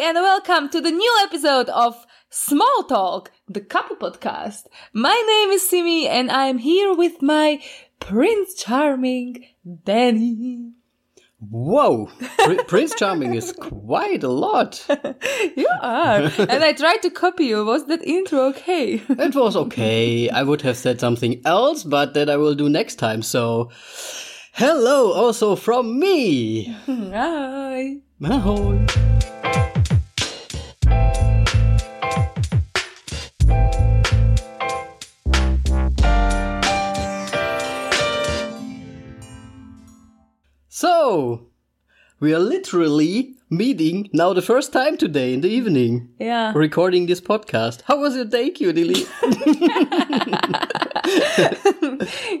and welcome to the new episode of Small Talk, the couple podcast. My name is Simi and I'm here with my Prince Charming, Danny. Whoa, Pr- Prince Charming is quite a lot. You are. and I tried to copy you. Was that intro okay? It was okay. I would have said something else, but that I will do next time. So, hello also from me. Hi. Ahoy. We are literally meeting now the first time today in the evening, Yeah. recording this podcast. How was your day, cutie?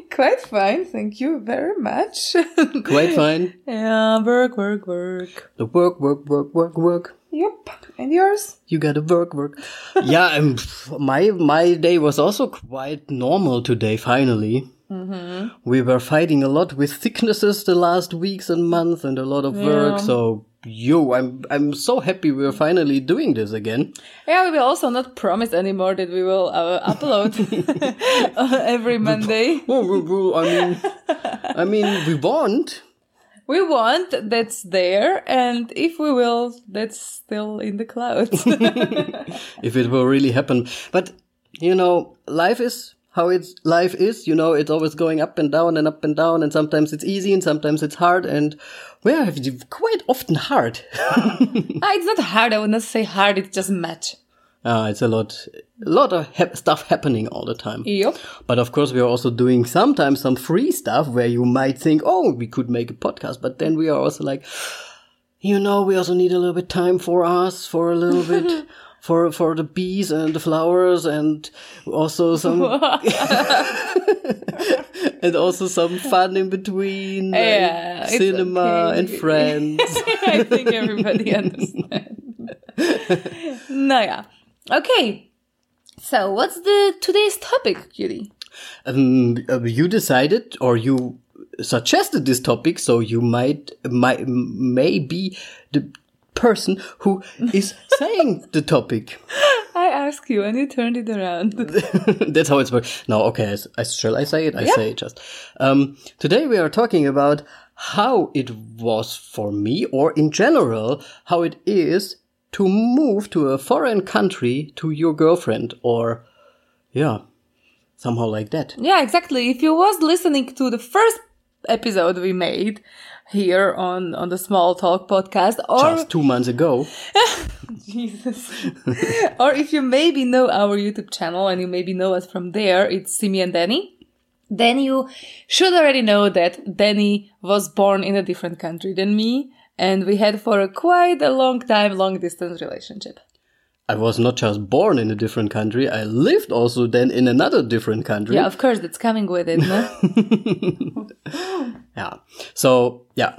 Quite fine. Thank you very much. Quite fine. yeah, work, work, work. The work, work, work, work, work. Yep. And yours? You gotta work, work. yeah, um, my my day was also quite normal today. Finally, mm-hmm. we were fighting a lot with sicknesses the last weeks and months, and a lot of work. Yeah. So, yo, I'm I'm so happy we're finally doing this again. Yeah, we will also not promise anymore that we will uh, upload every Monday. I mean, I mean, we want. We want that's there, and if we will, that's still in the clouds. if it will really happen. But you know, life is how it's life is. You know, it's always going up and down and up and down, and sometimes it's easy and sometimes it's hard, and well, quite often hard. Ah, it's not hard. I would not say hard. It's just match. uh, it's a lot, a lot of hap stuff happening all the time. Yep. But of course, we are also doing sometimes some free stuff where you might think, oh, we could make a podcast, but then we are also like, you know, we also need a little bit time for us, for a little bit. For, for the bees and the flowers and also some and also some fun in between Yeah, cinema okay. and friends I think everybody understands. no, yeah. Okay. So, what's the today's topic, Cutie? um, uh, you decided or you suggested this topic so you might might may be the person who is saying the topic. I ask you, and you turned it around. that's how it's works no okay I, I, shall i say it? I say it just. Um, today we are talking about how it was for me or in general how it is to move to a foreign country to your girlfriend or yeah somehow like that. Yeah, exactly. If you was listening to the first episode we made here on on the Small Talk podcast, or just two months ago Jesus, or if you maybe know our YouTube channel and you maybe know us from there, it's Simi and Danny. Then you should already know that Danny was born in a different country than me, and we had for a quite a long time long distance relationship. I was not just born in a different country, I lived also then in another different country. Yeah, of course, that's coming with it. No? Yeah. So, yeah.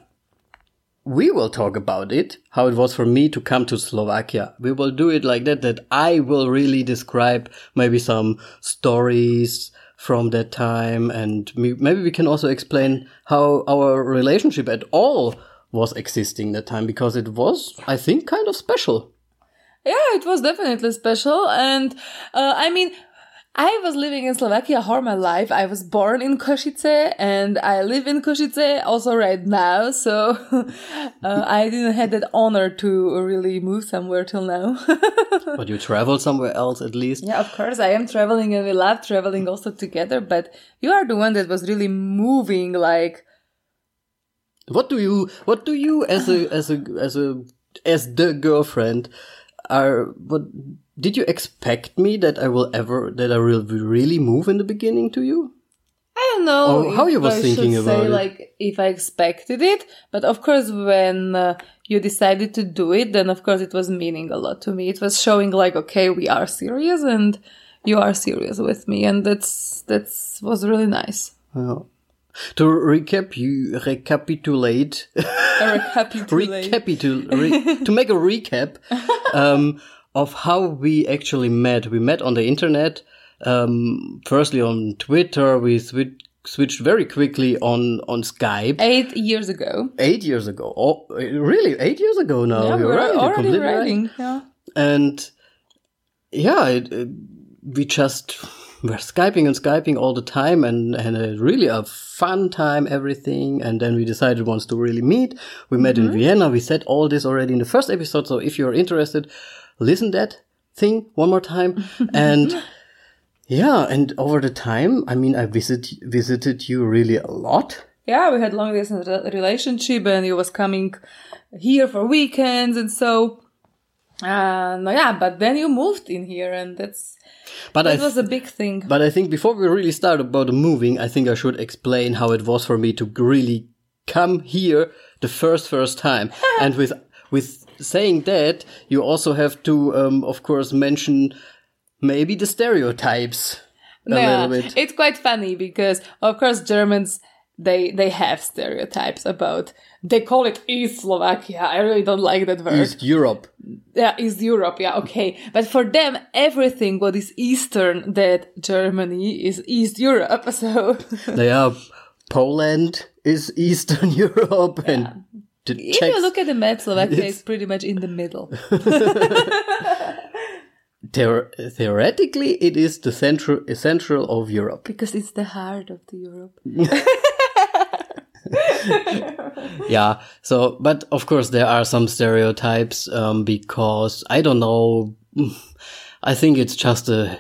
We will talk about it, how it was for me to come to Slovakia. We will do it like that, that I will really describe maybe some stories from that time and maybe we can also explain how our relationship at all was existing that time because it was, I think, kind of special. Yeah, it was definitely special. And uh, I mean, I was living in Slovakia all my life. I was born in Košice and I live in Košice also right now. So uh, I didn't have that honor to really move somewhere till now. But you traveled somewhere else at least. yeah, of course, I am traveling and we love traveling also together. But you are the one that was really moving like What do you what do you as a as a as a as the girlfriend are what did you expect me that I will ever that I will really move in the beginning to you? I don't know Or how you was I thinking about say it. like if I expected it, but of course when uh, you decided to do it, then of course it was meaning a lot to me. It was showing like okay, we are serious and you are serious with me, and that's that's was really nice. Yeah. To recap, you recapitulate, recapitulate. recapitul, re, to make a recap um, of how we actually met. We met on the internet. Um, firstly on Twitter, we swi- switched very quickly on on Skype Eight years ago. eight years ago. Oh, really? Eight years ago now. yeah, You're we're right. You're already right. writing. Yeah. And yeah, it, it, we just were skyping and skyping all the time, and and a really a fun time, everything. And then we decided once to really meet. We met in mm-hmm. Vienna. We said all this already in the first episode. So if you're interested, listen that thing one more time. and yeah, and over the time, I mean, I visit visited you really a lot. Yeah, we had long distance relationship, and you was coming here for weekends, and so. Uh, no, yeah, but then you moved in here, and that's But I that was a big thing. But I think before we really start about the moving, I think I should explain how it was for me to really come here the first first time. and with with saying that, you also have to, um, of course, mention maybe the stereotypes a yeah, little bit. it's quite funny because of course Germans they they have stereotypes about they call it East Slovakia. I really don't like that word. East Europe. Yeah, East Europe. Yeah, okay. But for them, everything what is Eastern that Germany is East Europe. So they are Poland is Eastern Europe and the if Czechs, you look at the map, Slovakia It's- is pretty much in the middle. theor- theoretically it is the central central of Europe. because it's the heart of the Europe. yeah so but of course there are some stereotypes um, because i don't know i think it's just a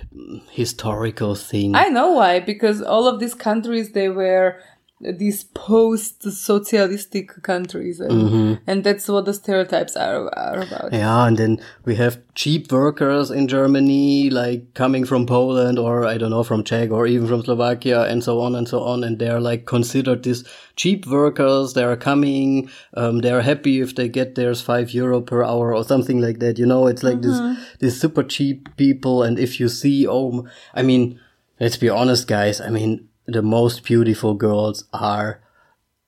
historical thing. I know why, because all of these countries they were these post-socialistic countries, and, and that's what the stereotypes are, are about. yeah and then we have cheap workers in germany like coming from poland or i don't know from czech or even from slovakia and so on and so on and they're like considered these cheap workers. They're coming um, they're happy if they get theirs five euro per hour or something like that you know? It's like this this super cheap people and if you see oh i mean let's be honest guys i mean the most beautiful girls are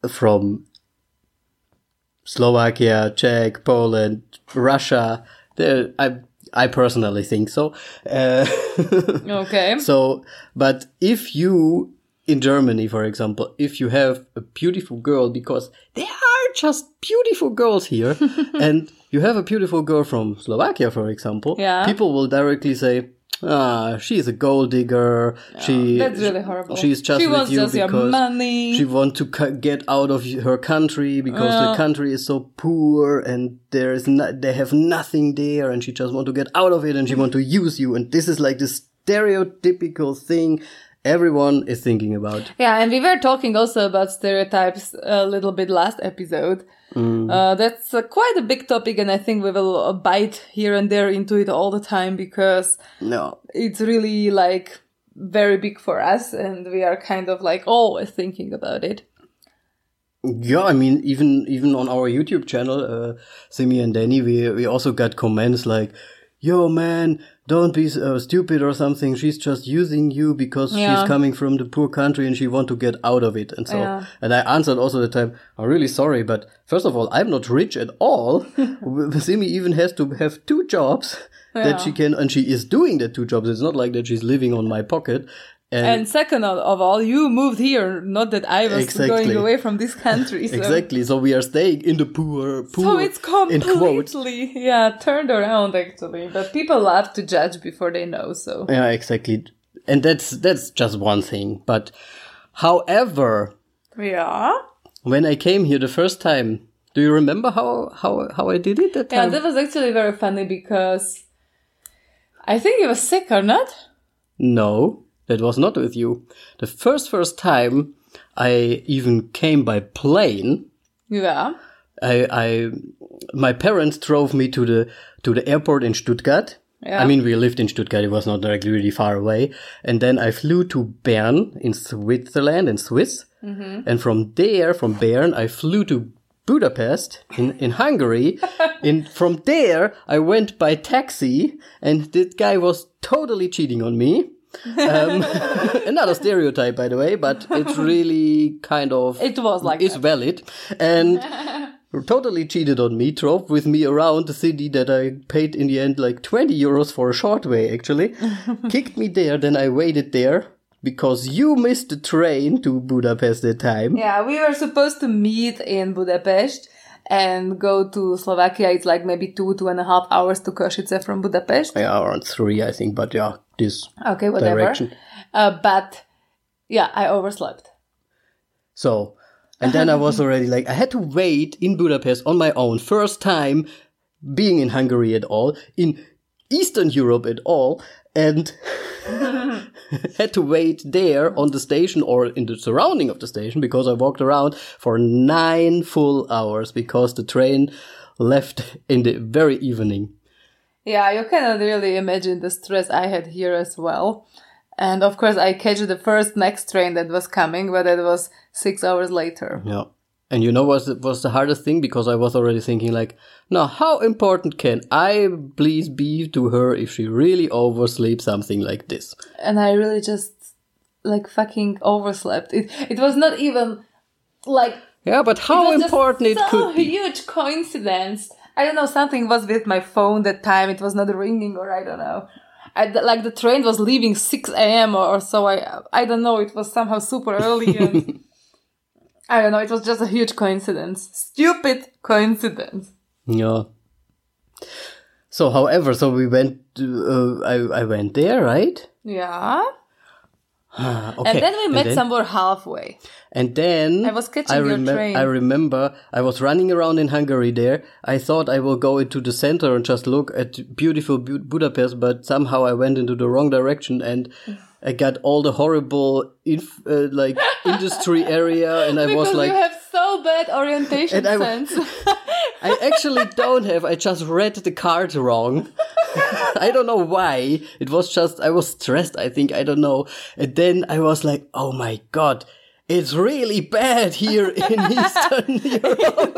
from Slovakia, Czech, Poland, Russia. They're- I I personally think so. Uh, Okay. so, but if you in Germany, for example, if you have a beautiful girl, because there are just beautiful girls here, and you have a beautiful girl from Slovakia, for example, Yeah. people will directly say. Ah, she's a gold digger. she That's really horrible. She's just She with wants you just your because money. she want to cu- get out of her country because the country is so poor and there is no, they have nothing there and she just want to get out of it and she want to use you and this is like this stereotypical thing everyone is thinking about. Yeah, and we were talking also about stereotypes a little bit last episode. Uh, that's uh, quite a big topic, and I think we will uh, bite here and there into it all the time because No. it's really like very big for us, and we are kind of like always thinking about it. Yeah, I mean, even even on our YouTube channel, uh, Simi and Danny, we we also got comments like, "Yo, man, don't be uh, stupid or something. She's just using you because Yeah. she's coming from the poor country and she want to get out of it." And so, Yeah. and I answered also the time, "I'm really sorry, but first of all, I'm not rich at all. Simi even has to have two jobs." That she can, and she is doing the two jobs. It's not like that she's living on my pocket. And second of, all, you moved here, not that I was Exactly. going away from this country. So. Exactly. So we are staying in the poor, poor. So it's completely, yeah, turned around actually. But people love to judge before they know, so. Yeah, exactly. And that's that's just one thing. But however, Yeah. when I came here the first time, do you remember how how how I did it that Yeah, time? that was actually very funny because I think you were sick or not? no, that was not with you. The first first time I even came by plane. Yeah. I I my parents drove me to the to the airport in Stuttgart. Yeah. I mean, we lived in Stuttgart. It was not like really far away. And then I flew to Bern in Switzerland, in Swiss. Mm-hmm. And from there, from Bern, I flew to Budapest in, in Hungary. and from there, I went by taxi and that guy was totally cheating on me. Um, another stereotype, by the way, but it's really kind of It was like it's that. valid and totally cheated on me drove with me around the city that i paid in the end like 20 euros for a short way actually kicked me there then i waited there because you missed the train to Budapest that time. Yeah, we were supposed to meet in Budapest and go to Slovakia. It's like maybe two, two and a half hours to Košice from Budapest. Yeah, around three, I think. But yeah, this Okay, whatever. direction. Uh, but yeah, I overslept. So, and then I was already like, I had to wait in Budapest on my own. First time being in Hungary at all, in Eastern Europe at all, and had to wait there on the station or in the surrounding of the station because I walked around for nine full hours because the train left in the very evening. Yeah, you cannot really imagine the stress I had here as well. And of course, I catch the first next train that was coming, but it was six hours later. Yeah. And you know what was the hardest thing? Because I was already thinking like, now how important can I please be to her if she really oversleeps something like this? And I really just like fucking overslept. It it was not even like Yeah, but how it important it so could be. huge coincidence. I don't know. Something was with my phone that time. It was not ringing, or I don't know. I, like the train was leaving 6 a.m. Or, or so. I I don't know. It was somehow super early, and I don't know. It was just a huge coincidence. Stupid coincidence. Yeah. So, however, so we went. Uh, I I went there, right? Yeah. Ah, okay. And then we met then- somewhere halfway. And then I was catching your train. I remember I was running around in Hungary there. I thought I will go into the center and just look at beautiful Bu- Budapest, but somehow I went into the wrong direction and I got all the horrible inf- uh, like industry area, and I Because was like, you have so bad orientation I- sense. I actually don't have. I just read the card wrong. I don't know why. It was just I was stressed. I think I don't know. And then I was like, oh my god. It's really bad here in Eastern Europe.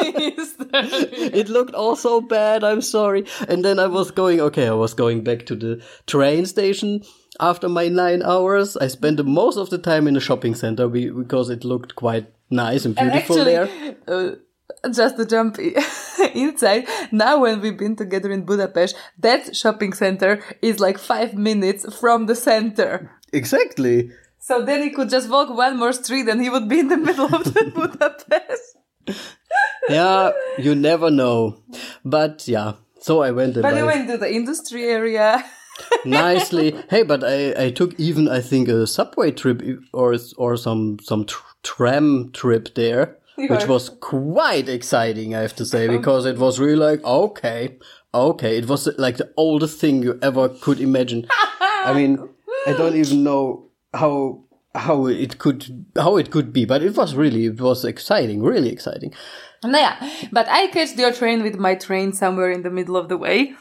It looked all so bad. I'm sorry. And then I was going, okay, I was going back to the train station after my nine hours. I spent the most of the time in the shopping center because it looked quite nice and And beautiful actually, there. uh, just to jump inside, now when we've been together in Budapest, that shopping center is like five minutes from the center. Exactly. So then he could just walk one more street and he would be in the middle of the Budapest. yeah, you never know. But yeah, so I went But I went to the industry area. nicely. Hey, but I, I took even I think a subway trip or or some some tr- tram trip there, which was quite exciting. I have to say because it was really like okay, okay. It was like the oldest thing you ever could imagine. I mean, I don't even know how how it could how it could be, but it was really it was exciting, really exciting. Yeah, but I catch your train with my train somewhere in the middle of the way.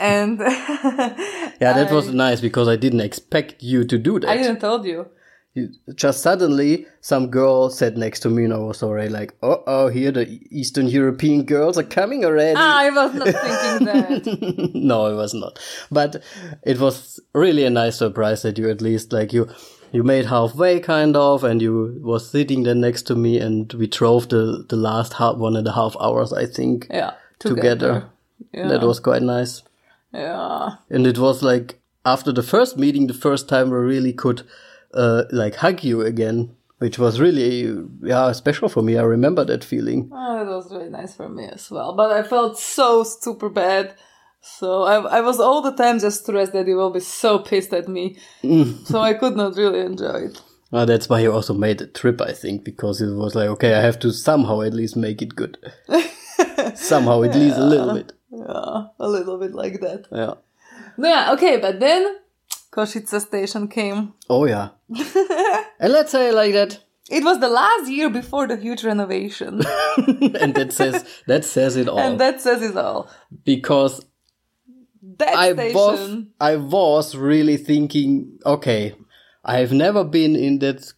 And Yeah, that was nice because I didn't expect you to do that. I didn't told you. You- just suddenly some girl sat next to me and I was already like, oh, oh, here the Eastern European girls are coming already. Ah, I was not thinking that. no, it was not. But it was really a nice surprise that you at least like you you made halfway kind of and you was sitting there next to me and we drove the the last half one and a half hours I think Yeah, together. Yeah. That was quite nice. Yeah. And it was like after the first meeting, the first time we really could uh, like hug you again, which was really yeah special for me. I remember that feeling. Oh, it was really nice for me as well. But I felt so super bad. So I, I was all the time just stressed that you will be so pissed at me. so I could not really enjoy it. Uh, that's why you also made the trip, I think, because it was like okay, I have to somehow at least make it good. somehow, at least a little bit. Yeah, a little bit like that. Yeah. No, yeah, okay, but then Košice station came. Oh yeah. and let's say like that. It was the last year before the huge renovation. and that says that says it all. and that says it all. because That I station. was I was really thinking, okay, I've never been in that.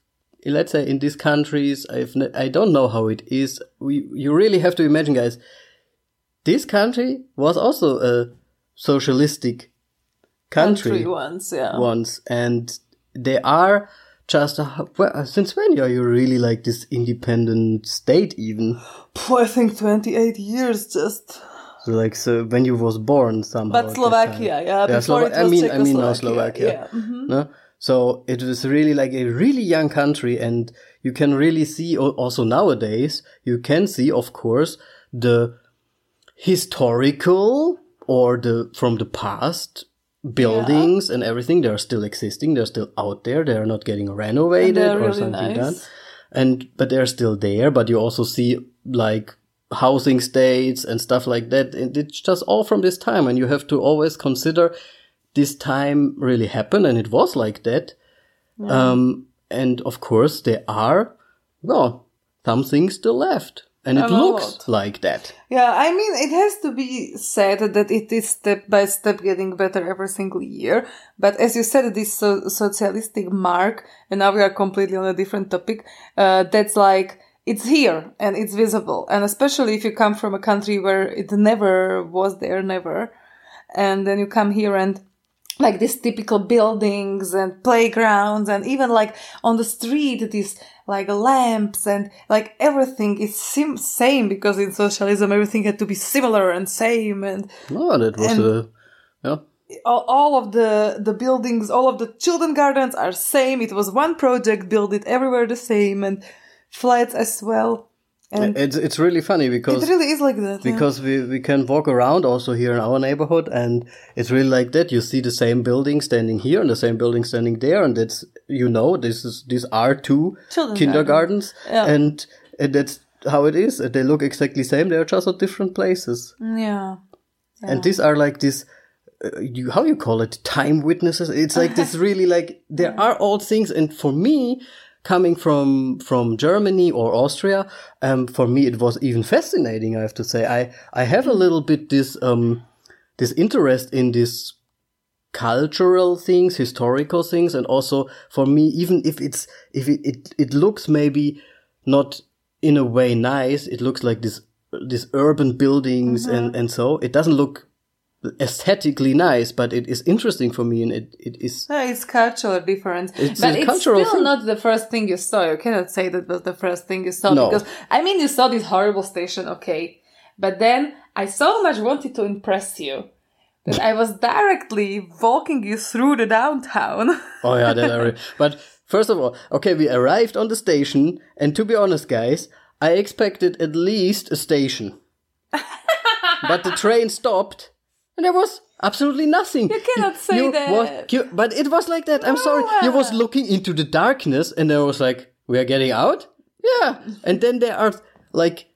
Let's say in these countries, I've ne- I don't know how it is. We you really have to imagine, guys. This country was also a socialistic country, country once, yeah. once, and they are just a, well, since when are you really like this independent state even? I think 28 years just. So like so when you was born somehow. But Slovakia, yeah. It was I mean, I mean now Slovakia. Yeah. mhm. No? So it was really like a really young country, and you can really see also nowadays you can see, of course, the historical or the from the past buildings and everything. They're still existing. They're still out there. They're not getting renovated or really something nice. done. And but they're still there. But you also see like housing states and stuff like that. And it's just all from this time, and you have to always consider this time really happened, and it was like that. Um, and of course, there are, well, some things still left. And it looks like that. Yeah, I mean, it has to be said that it is step by step getting better every single year. But as you said, this so- socialistic mark, and now we are completely on a different topic, uh, that's like, it's here and it's visible. And especially if you come from a country where it never was there, never. And then you come here and like these typical buildings and playgrounds and even like on the street these like lamps and like everything is sim- same because in socialism everything had to be similar and same and Oh, that was And- a, yeah. all, all of the the buildings all of the children gardens are same it was one project build it everywhere the same and flats as well and It's, it's really funny because it really is like that yeah. because we, we can walk around also here in our neighborhood and it's really like that. You see the same building standing here and the same building standing there and it's you know this is these are two Children kindergartens Yeah. and, and that's how it is. They look exactly same. They're just at different places. Yeah. And these are like this uh, you how you call it? Time witnesses. It's like this really like there are all things and for me coming from from germany or austria um for me it was even fascinating i have to say. I i have a little bit this um this interest in this cultural things historical things and also for me even if it's if it it, it looks maybe not in a way nice it looks like this these urban buildings and and so it doesn't look aesthetically nice but it is interesting for me and it it is Yeah, it's cultural difference, It's but it's still thing. not the first thing you saw. You cannot say that was the first thing you saw No. because I mean you saw this horrible station, okay, but then I so much wanted to impress you that I was directly walking you through the downtown. oh yeah that area but first of all okay we arrived on the station and to be honest guys i expected at least a station but the train stopped and there was absolutely nothing. You cannot say that. was- you- but it was like that. I'm sorry. You was ah. looking into the darkness and there was like we are getting out? Yeah. And then there are like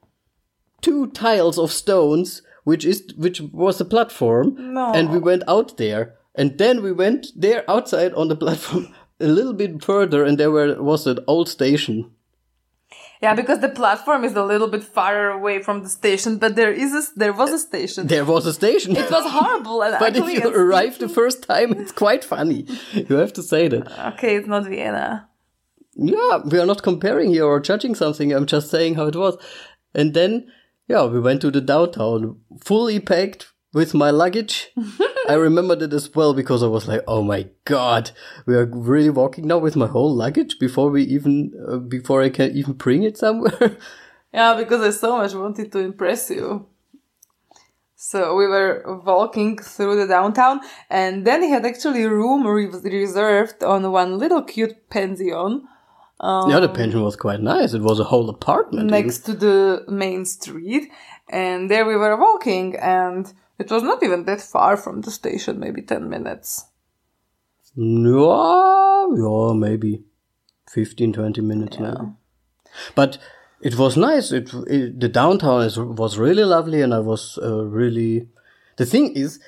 two tiles of stones which is which was a platform. No. and we went out there. And then we went there outside on the platform a little bit further and there were, was an old station yeah, because the platform is a little bit far away from the station, but there is a, there was a station. there was a station. It was horrible but if you arrive the first time it's quite funny. You have to say that. Okay, it's not Vienna. yeah we are not comparing here or judging something. I'm just saying how it was. And then yeah we went to the downtown fully packed with my luggage i remembered it as well because i was like oh my god we are really walking now with my whole luggage before we even uh, before i can even bring it somewhere Yeah, because I so much wanted to impress you. So we were walking through the downtown, and then he had actually a room re- reserved on one little cute pension yeah the pension was quite nice it was a whole apartment next to the main street. And there we were walking, and it was not even that far from the station, maybe 10 minutes. yeah, yeah maybe 15 20 minutes maybe. but it was nice it, it the downtown is, was really lovely and i was uh, really the thing is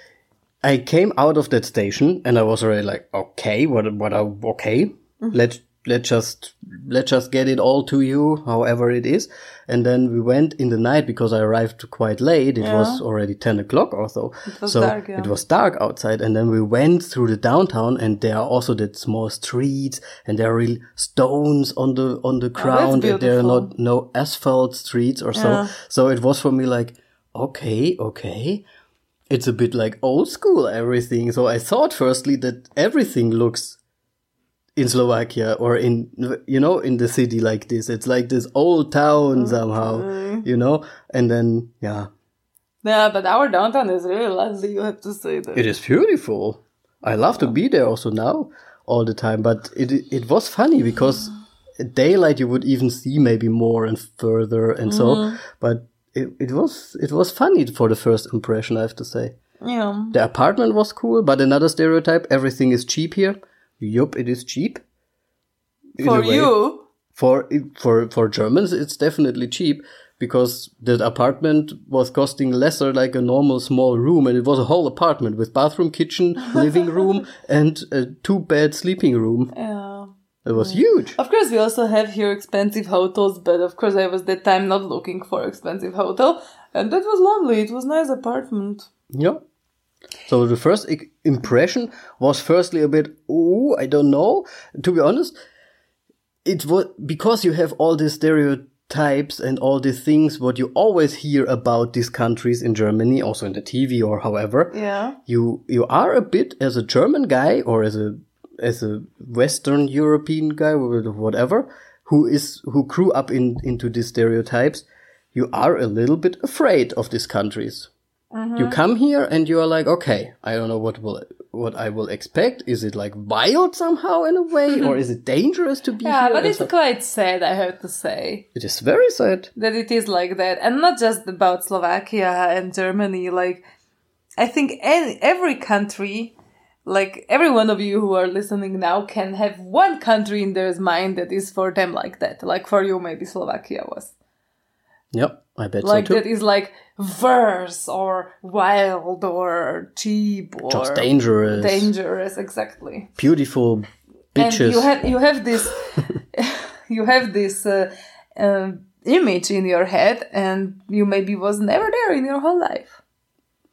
i came out of that station and i was already like okay what what are okay let's let's just let's just get it all to you however it is. And then we went in the night because i arrived quite late. It was already 10 o'clock or so. Was so dark, yeah. it was dark outside. And then we went through the downtown and there are also the small streets and there are real stones on the on the oh, ground and there are not no asphalt streets or so. Yeah. so it was for me like okay okay. It's a bit like old school everything. So i thought firstly that everything looks in slovakia or in you know in the city like this it's like this old town mm-hmm. somehow you know and then yeah Yeah, but our downtown is really lovely, you have to say that. It is beautiful. I love to be there also now. all the time. But it it was funny because at daylight you would even see maybe more and further and so. Mm-hmm. But it, it was it was funny for the first impression. I have to say. Yeah. The apartment was cool, but another stereotype: everything is cheap here. Yup, it is cheap. In For way. you, for for for Germans, it's definitely cheap because the apartment was costing lesser like a normal small room, and it was a whole apartment with bathroom, kitchen, living room, and a two bed sleeping room. yeah. It was huge. Of course, we also have here expensive hotels, but of course, I was that time not looking for expensive hotel, and that was lovely. It was nice apartment. Yeah. So the first impression was firstly a bit, oh, I don't know. To be honest, it was because you have all these stereotypes and all these things what you always hear about these countries in Germany, also in the TV or however. Yeah. You you are a bit as a German guy or as a as a Western European guy or whatever who is who grew up in into these stereotypes. You are a little bit afraid of these countries. You mm-hmm. come here and you are like, okay, I don't know what will what I will expect. Is it like wild somehow in a way, or is it dangerous to be Yeah, here? but it's so- quite sad, I have to say, it is very sad. that it is like that. And not just about Slovakia and Germany. Like, I think any, every country, like every one of you who are listening now can have one country in their mind that is for them like that. Like for you, maybe Slovakia was. Yep, I bet Like so too. that is like verse or wild or cheap or Just dangerous, dangerous, exactly. beautiful and bitches. you have you have this you have this uh, uh, image in your head and you maybe was never there in your whole life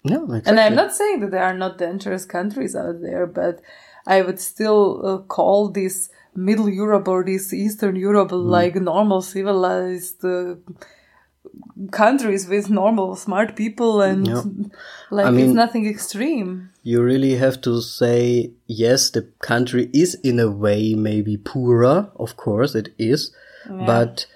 yeah, exactly. and i'm not saying that there are not dangerous countries out there but i would still uh, call this middle europe or this eastern europe Mm. like normal civilized uh, countries with normal smart people and Yeah. like I it's nothing extreme. you really have to say yes the country is in a way maybe poorer of course it is but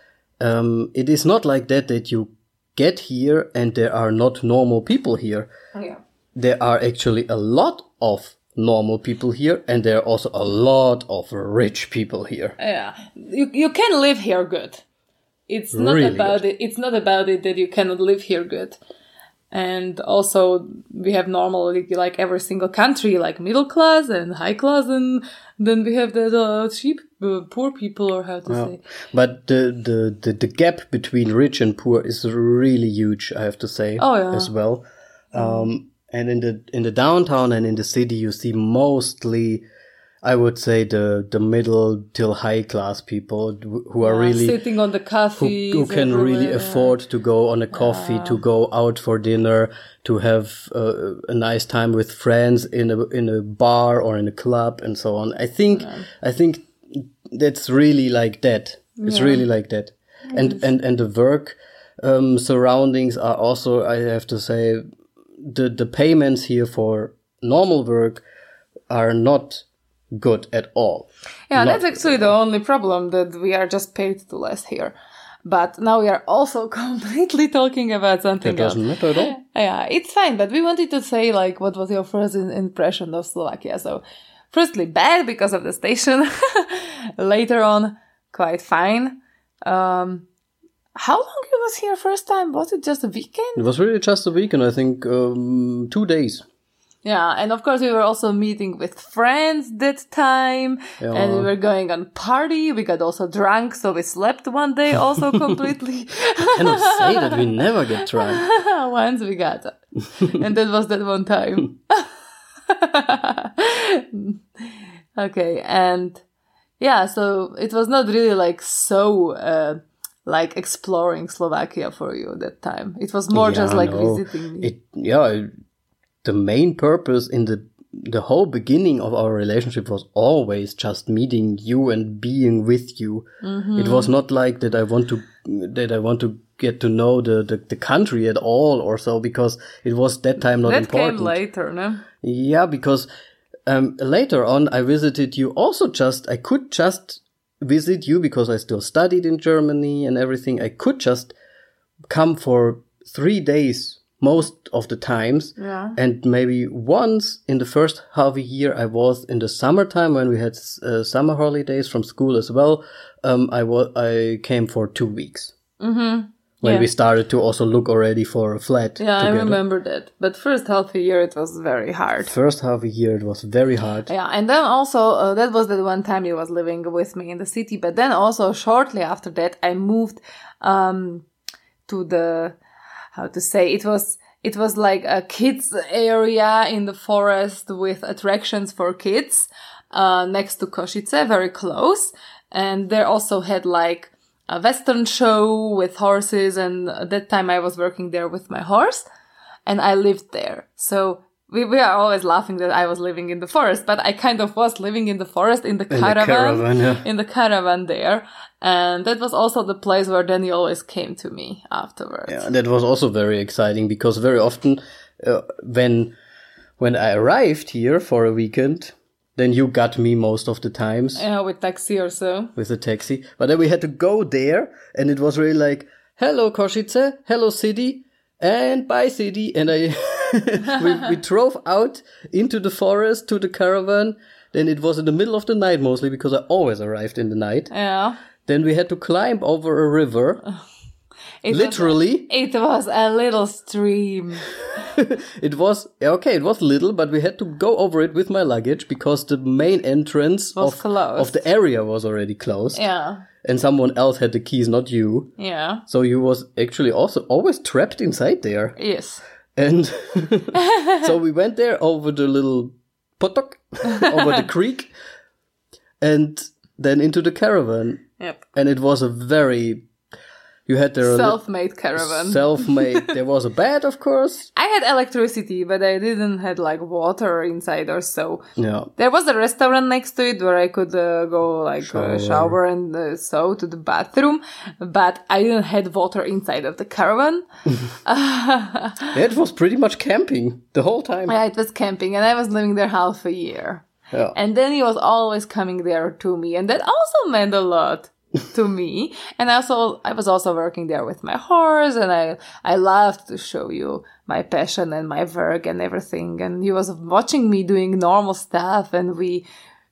um, it is not like that that you get here and there are not normal people here. Yeah. There are actually a lot of normal people here and there are also a lot of rich people here. Yeah, you you can live here good. It's not Really about it. It's not about it that you cannot live here good. And also, we have normally like every single country, like middle class and high class, and then we have the, the cheap, uh, poor people, or how to say. but the, the, the, the gap between rich and poor is really huge i have to say Oh, yeah. as well um, and in the in the downtown and in the city you see mostly i would say the the middle till high class people who who are Yeah, really sitting on the coffee. who can really afford to go on a coffee, to go out for dinner, to have uh, a nice time with friends in a in a bar or in a club and so on. I think I think that's really like that. It's really like that. And and and the work um, surroundings are also I have to say the the payments here for normal work are not good at all. Yeah, Not- that's actually the only problem that we are just paid to less here. But now we are also completely talking about something It doesn't matter at all. Yeah, it's fine, but we wanted to say like what was your first impression of Slovakia. So, firstly, bad because of the station. Later on, quite fine. Um, how long you was here first time? Was it just a weekend? It was really just a weekend. I think um, two days. Yeah, and of course we were also meeting with friends that time, and we were going on party. We got also drunk, so we slept one day also completely. I cannot say that we never get drunk. Once we got, and that was that one time. okay, and yeah, so it was not really like so uh, like exploring Slovakia for you that time. It was more just like no. visiting. me. It yeah, the main purpose in the the whole beginning of our relationship was always just meeting you and being with you. Mm-hmm. It was not like that I want to that I want to get to know the, the, the country at all or so because it was that time not that important. came later, no? Yeah, because um, later on I visited you also just, I could just visit you because I still studied in Germany and everything. I could just come for three days most of the times. Yeah. And maybe once in the first half a year, I was in the summertime when we had uh, summer holidays from school as well. Um, I wa- I came for two weeks. Mm-hmm. When Yeah. we started to also look already for a flat. Yeah, I remember that. But first half a year, it was very hard. First half a year, it was very hard. Yeah, and then also uh, that was the one time he was living with me in the city. But then also shortly after that, I moved um, to the how to say it was it was like a kids area in the forest with attractions for kids uh, next to Košice, very close, and there also had like a western show with horses. And at that time, I was working there with my horse and I lived there. So we, we are always laughing that I was living in the forest, but I kind of was living in the forest in the the caravan, caravan, yeah. in the caravan there. And that was also the place where Danny always came to me afterwards. Yeah, that was also very exciting because very often uh, when when I arrived here for a weekend, then you got me most of the times Yeah, with taxi or so. with a taxi. But then we had to go there, and it was really like, "Hello Košice, hello city, and bye city." And I we, we drove out into the forest to the caravan. Then it was in the middle of the night mostly because I always arrived in the night. Yeah. Then we had to climb over a river, It literally. Was, it was a little stream. It was okay. It was little, but we had to go over it with my luggage because the main entrance Was of, closed. of the area was already closed, Yeah. And someone else had the keys, not you. Yeah. So you was actually also always trapped inside there, Yes. and so we went there over the little potok, over the creek, and then into the caravan, Yep. and it was a very. You had li- Self-made caravan. self-made. there was a bed, of course. I had electricity, but I didn't had like water inside or so. Yeah. There was a restaurant next to it where I could uh, go like shower, Shower. uh, shower and uh, so to the bathroom, but I didn't had water inside of the caravan. It was pretty much camping the whole time. yeah, it was camping, and I was living there half a year. Yeah. And then he was always coming there to me, and that also meant a lot to me. And also, I was also working there with my horse, and I I loved to show you my passion and my work and everything. And he was watching me doing normal stuff, and we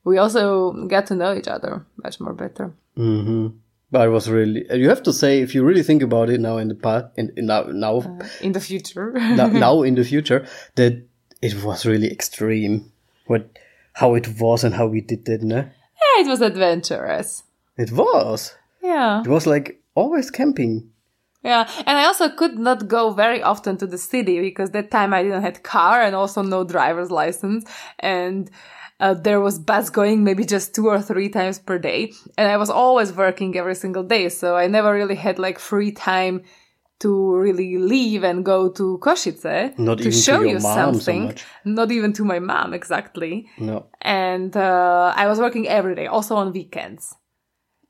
we also got to know each other much more better. Mm-hmm. But it was really. You have to say, if you really think about it now in the past, in, in now now, uh, In the future, now, now in the future, that it was really extreme. What, how it was and how we did it. No? yeah, it was adventurous. It was. Yeah. It was like always camping. Yeah, and I also could not go very often to the city because that time I didn't have car and also no driver's license, and uh, there was bus going maybe just two or three times per day, and I was always working every single day, so I never really had like free time to really leave and go to Košice Not to to show your you so something. much. Not even to my mom exactly. No. And uh, I was working every day, also on weekends.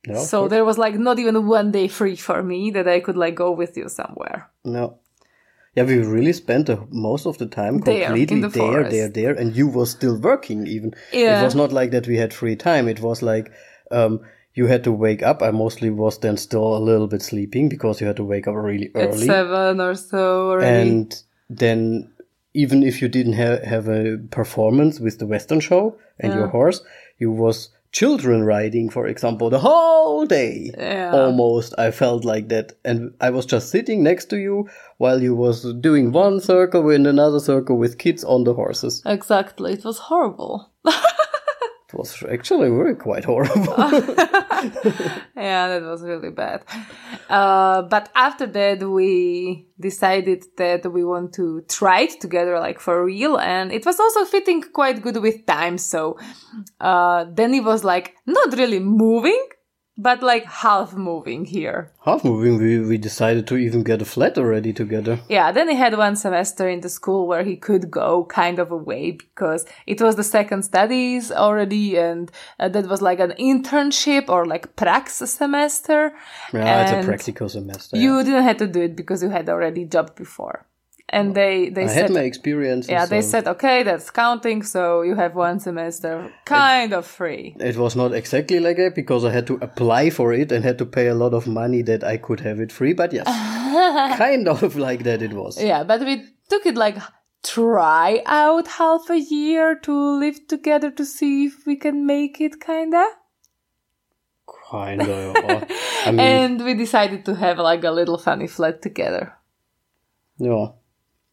No. So there was like not even one day free for me that I could like go with you somewhere. No. Yeah, we really spent the, most of the time completely in the there, forest. there, there, and you were still working. Even Yeah. it was not like that we had free time. It was like um, you had to wake up. I mostly was then still a little bit sleeping because you had to wake up really At early, seven or so already. and then even if you didn't have have a performance with the Western show and your horse, you was children riding, for example, the whole day. Yeah. Almost, I felt like that, and I was just sitting next to you while you was doing one circle and another circle with kids on the horses. exactly. It was horrible. It was actually very quite horrible. yeah, that was really bad. Uh, but after that, we decided that we want to try it together, like for real. And it was also fitting quite good with time. So, uh, then it was like not really moving, but like half moving here. Half moving, we, we decided to even get a flat already together. Yeah, then he had one semester in the school where he could go kind of away because it was the second studies already and uh, that was like an internship or like prax semester. Yeah, it's a practical semester. You didn't have to do it because you had already job before. And they, they I said, had my experience. yeah, they said, okay, that's counting. So you have one semester kind of free. It was not exactly like that because I had to apply for it and had to pay a lot of money that I could have it free. But yes, kind of like that it was. Yeah, but we took it like try out half a year to live together to see if we can make it, kinda. Kind of. or- I mean, And we decided to have like a little funny flat together. yeah,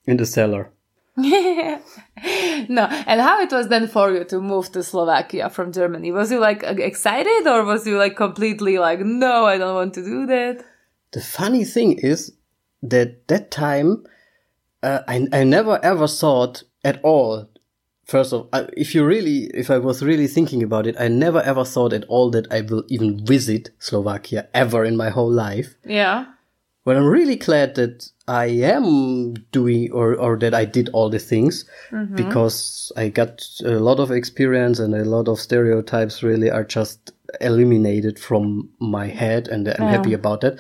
in the cellar. no, and how it was then for you to move to Slovakia from Germany? Was you like excited or was you like completely like, no, I don't want to do that? The funny thing is that that time, uh, I, I never ever thought at all. First of, uh, if you really, if I was really thinking about it, I never ever thought at all that I will even visit Slovakia ever in my whole life. Yeah. But I'm really glad that I am doing or, or that I did all the things mm-hmm. because I got a lot of experience and a lot of stereotypes really are just eliminated from my head and I'm happy about that.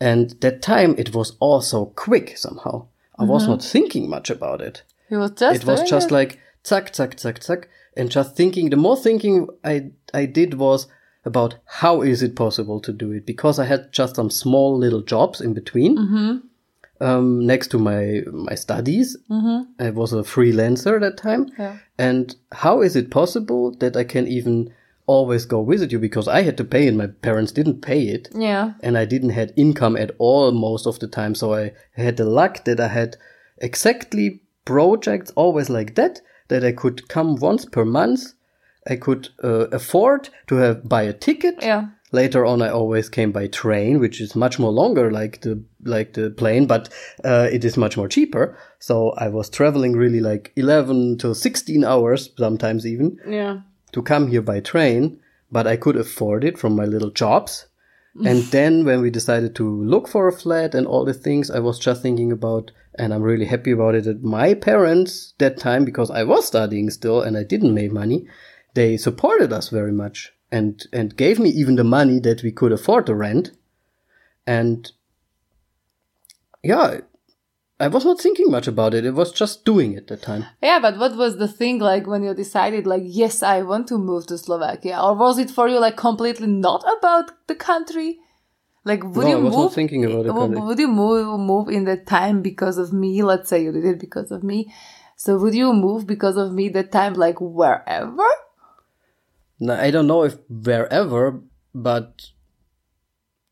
And that time it was all so quick somehow. I was mm-hmm. not thinking much about it. It was just It was just it. like zack, zack, zack, zack, and just thinking. The more thinking I I did was about how is it possible to do it because I had just some small little jobs in between. Um, next to my my studies, I was a freelancer at that time. Yeah. And how is it possible that I can even always go visit you because I had to pay it, my parents didn't pay it yeah. and I didn't had income at all most of the time. So I had the luck that I had exactly projects always like that, that I could come once per month. I could uh, afford to have buy a ticket. Yeah. Later on, I always came by train, which is much more longer, like the like the plane, but uh, it is much more cheaper. So I was traveling really like eleven to sixteen hours, sometimes even Yeah. to come here by train, but I could afford it from my little jobs. and then when we decided to look for a flat and all the things, I was just thinking about, and I'm really happy about it, that my parents that time, because I was studying still and I didn't make money, they supported us very much and, and gave me even the money that we could afford the rent. And yeah, I was not thinking much about it. It was just doing it that time. Yeah, but what was the thing like when you decided like yes, I want to move to Slovakia, or was it for you like completely not about the country? Like would No, you I was not move? thinking about the w- country. Would you move move in that time because of me? Let's say you did it because of me. So would you move because of me that time like wherever? Now, I don't know if wherever, but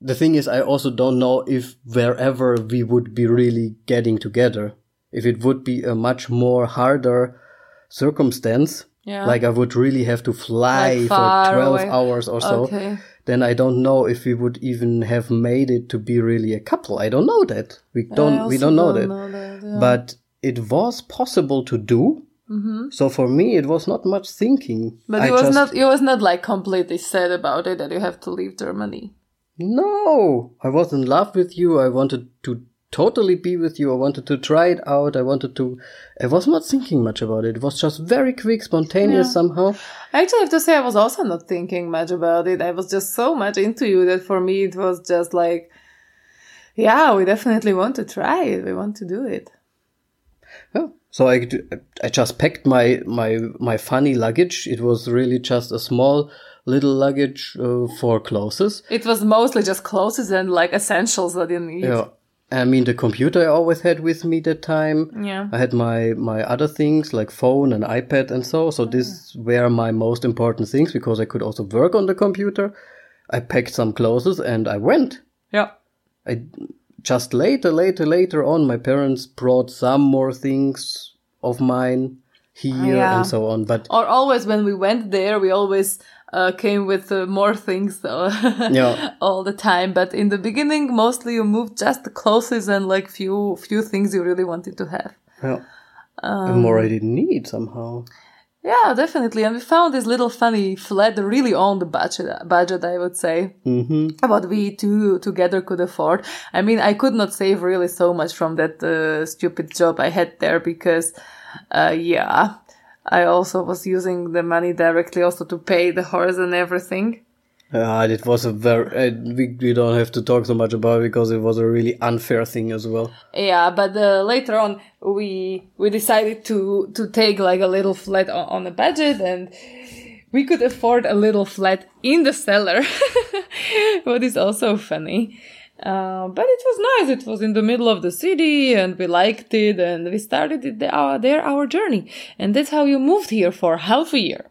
the thing is, I also don't know if wherever we would be really getting together. If it would be a much more harder circumstance, Yeah. like I would really have to fly Like for 12 away. hours or so, Okay. then I don't know if we would even have made it to be really a couple. I don't know that. We don't, we don't know don't that. know that, yeah. But it was possible to do. Mm-hmm. So for me, it was not much thinking. But it was just- not it was not like completely sad about it that you have to leave Germany. No, I was in love with you. I wanted to totally be with you. I wanted to try it out. I wanted to. I was not thinking much about it. It was just very quick, spontaneous somehow. I actually have to say I was also not thinking much about it. I was just so much into you that for me it was just like, yeah, we definitely want to try it. We want to do it. Yeah. So I, I just packed my my my funny luggage. It was really just a small little luggage uh, for clothes. It was mostly just clothes and like essentials that you need. Yeah. I mean, the computer I always had with me that time. Yeah. I had my my other things like phone and iPad and so. So this were my most important things because I could also work on the computer. I packed some clothes and I went. Yeah. I just later, later, later on, my parents brought some more things of mine here Yeah. and so on. But Or always when we went there, we always uh, came with uh, more things Yeah. all the time. But in the beginning, mostly you moved just the clothes and like few few things you really wanted to have. yeah, Um, and more I didn't need somehow. Yeah, definitely. And we found this little funny flat really on the budget, budget, I would say. Mm-hmm. What we two together could afford. I mean, I could not save really so much from that uh, stupid job I had there because, uh, yeah, I also was using the money directly also to pay the horse and everything. Uh, it was a very. Uh, we, we don't have to talk so much about it because it was a really unfair thing as well. Yeah, but uh, later on we we decided to to take like a little flat on, on a budget and we could afford a little flat in the cellar, what is also funny. Uh, but it was nice. It was in the middle of the city, and we liked it, and we started it there, uh, there our journey, and that's how you moved here for half a year.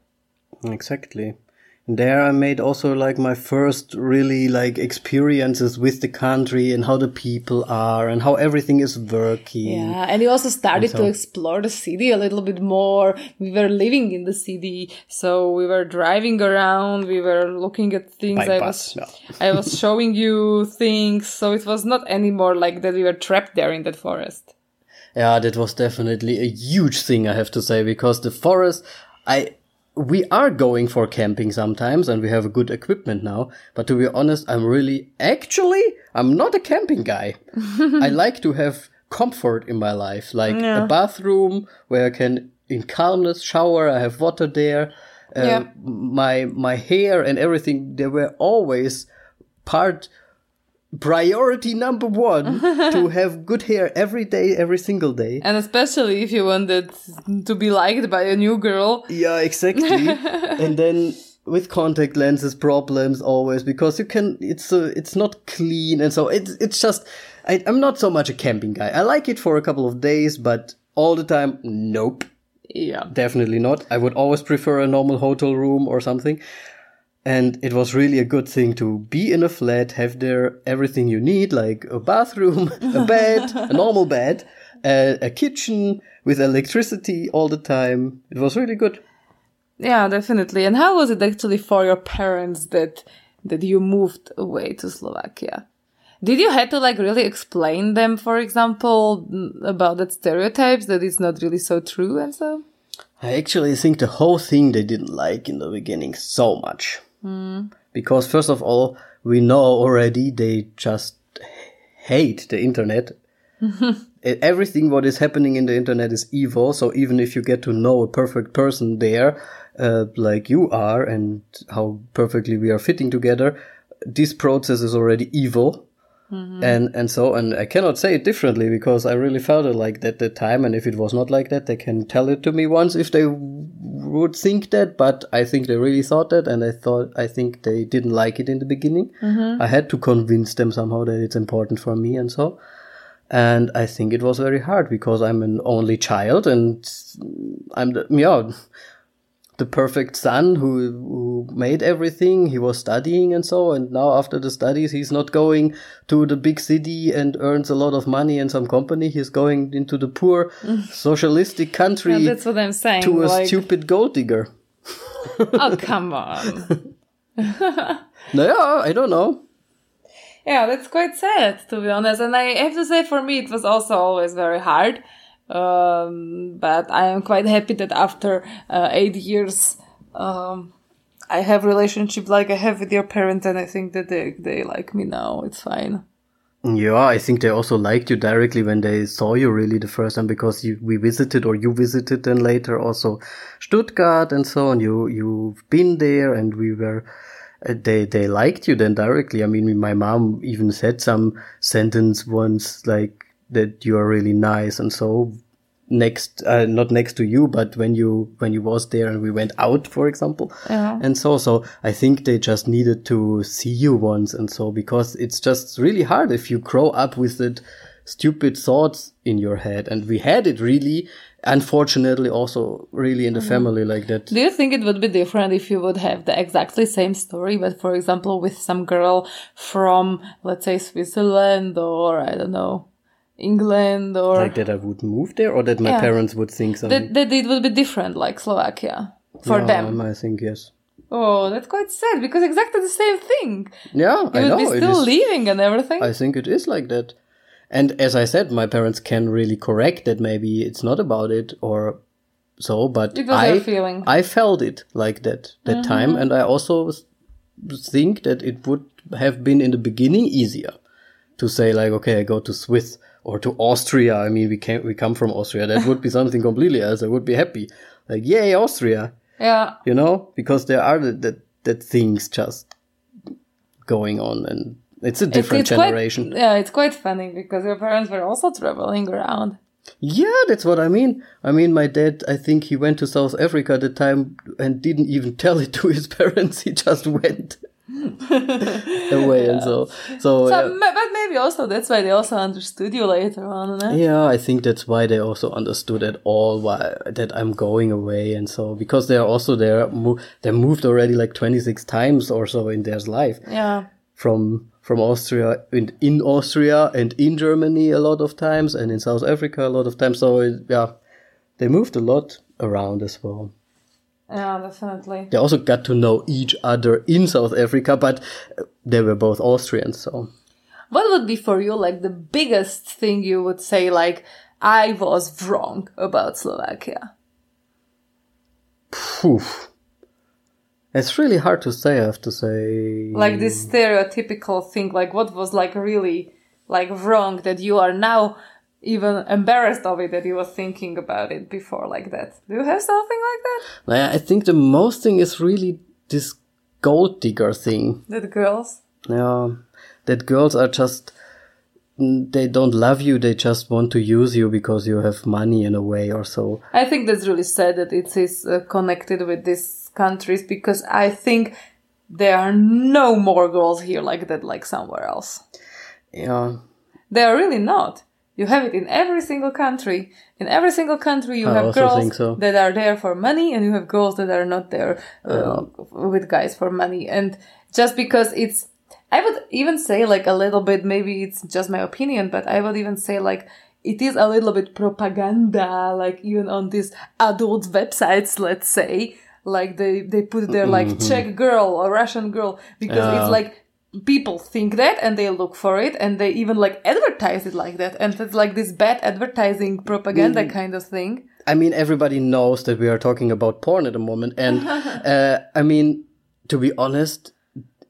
Exactly. There I made also like my first really like experiences with the country and how the people are and how everything is working. Yeah, and you also started so- to explore the city a little bit more. We were living in the city, so we were driving around. We were looking at things. By I bus, was, yeah. I was showing you things. So it was not anymore like that. We were trapped there in that forest. Yeah, that was definitely a huge thing, I have to say, because the forest, I, we are going for camping sometimes and we have a good equipment now. But to be honest, I'm really, actually, I'm not a camping guy. I like to have comfort in my life, like Yeah. a bathroom where I can, in calmness, shower. I have water there. Uh, Yeah. My, my hair and everything, they were always part priority number one to have good hair every day, every single day. And especially if you wanted to be liked by a new girl. Yeah, exactly. and then with contact lenses problems always because you can it's uh, it's not clean and so it's it's just I, I'm not so much a camping guy. I like it for a couple of days, but all the time, nope, Yeah. definitely not. I would always prefer a normal hotel room or something. And it was really a good thing to be in a flat, have there everything you need, like a bathroom, a bed, a normal bed, a, a kitchen with electricity all the time. It was really good. Yeah, definitely. And how was it actually for your parents that that you moved away to Slovakia? Did you had to like really explain them, for example, mm, about that stereotypes that it's not really so true and so? I actually think the whole thing they didn't like in the beginning so much. Because first of all, we know already they just hate the internet. Everything what is happening in the internet is evil. So even if you get to know a perfect person there, uh, like you are, and how perfectly we are fitting together, this process is already evil. Mm-hmm. And and so and I cannot say it differently because I really felt it like that at the time. And if it was not like that, they can tell it to me once if they would think that. But I think they really thought that, and I thought I think they didn't like it in the beginning. Mm-hmm. I had to convince them somehow that it's important for me, and so. And I think it was very hard because I'm an only child, and I'm the, yeah the perfect son who who made everything. He was studying and so, and now after the studies, he's not going to the big city and earns a lot of money in some company. He's going into the poor socialistic country Yeah, that's what I'm saying. to a like, stupid gold digger. oh, come on. No, yeah, I don't know. Yeah, that's quite sad to be honest. And I have to say, for me, it was also always very hard. Um, but I am quite happy that after uh, eight years, um, I have relationship like I have with your parents, and I think that they they like me now. It's fine. Yeah, I think they also liked you directly when they saw you really the first time because you, we visited or you visited then later also Stuttgart and so on. You, you've been there and we were, uh, they, they liked you then directly. I mean, my mom even said some sentence once like that you are really nice and so next, uh, not next to you, but when you, when you was there and we went out, for example. Yeah. And so, so I think they just needed to see you once. And so, because it's just really hard if you grow up with it stupid thoughts in your head. And we had it really, unfortunately, also really in the family like that. Do you think it would be different if you would have the exactly same story, but for example, with some girl from, let's say, Switzerland or I don't know, England or Like that I would move there or that my Yeah. parents would think something. that, that it would be different, like Slovakia for Yeah, them? Um, I think yes. Oh, that's quite sad because exactly the same thing. Yeah, You I would know. be still leaving and everything. I think it is like that. And as I said, my parents can really correct that maybe it's not about it or so, but It was I, feeling. I felt it like that, that mm-hmm. time. And I also think that it would have been in the beginning easier to say like, okay, I go to Swiss or to Austria. I mean, we came, we come from Austria. That would be something completely else. I would be happy. Like, yay, Austria, yeah. you know, because there are the, the, the things just going on and it's a different it's quite- generation. yeah, it's quite funny because your parents were also traveling around. Yeah, that's what I mean. I mean, my dad, I think he went to South Africa at the time and didn't even tell it to his parents. He just went. Away and so so, So, ma- but maybe also that's why they also understood you later on. Yeah i think that's why they also understood at all why that i'm going away and so because they're also there mo- they moved already like 26 times or so in their life. Yeah. from from austria in, in austria and in germany a lot of times and in south africa a lot of times. So it, yeah they moved a lot around as well Yeah, definitely. they also got to know each other in south africa but uh, they were both austrians so What would be for you like the biggest thing you would say like I was wrong about Slovakia? Phew. It's really hard to say, I have to say. Like this stereotypical thing, like what was like really like wrong that you are now even embarrassed of it that you were thinking about it before like that. Do you have something like that? I I think the most thing is really this gold digger thing. That girls? Yeah. That girls are just. They don't love you, they just want to use you because you have money in a way or so. I think that's really sad that it is uh, connected with these countries because I think there are no more girls here like that like somewhere else. Yeah. They are really not. You have it in every single country. In every single country, you I have girls so. that are there for money, and you have girls that are not there uh, with guys for money. And just because it's, I would even say like a little bit. Maybe it's just my opinion, but I would even say like it is a little bit propaganda. Like even on these adult websites, let's say, like they they put there like Czech girl or Russian girl because Mm-hmm. Yeah. it's like people think that and they look for it and they even like advertise it like that and it's like this bad advertising propaganda Mm. kind of thing I mean, everybody knows that we are talking about porn at the moment. And, uh, I mean, to be honest,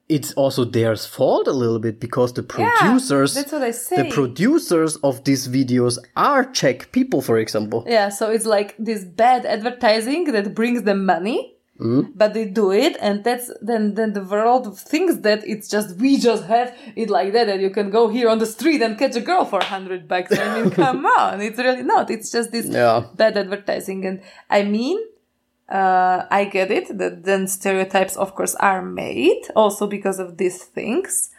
it's also their fault a little bit because the producers, that's what I say. the producers of these videos are Czech people, for example. yeah so it's like this bad advertising that brings them money Mm-hmm. but they do it and that's then then the world thinks that it's just we just have it like that and you can go here on the street and catch a girl for 100 bucks i mean come on it's really not it's just this Yeah. bad advertising and i mean uh, I get it that then stereotypes, of course, are made also because of these things.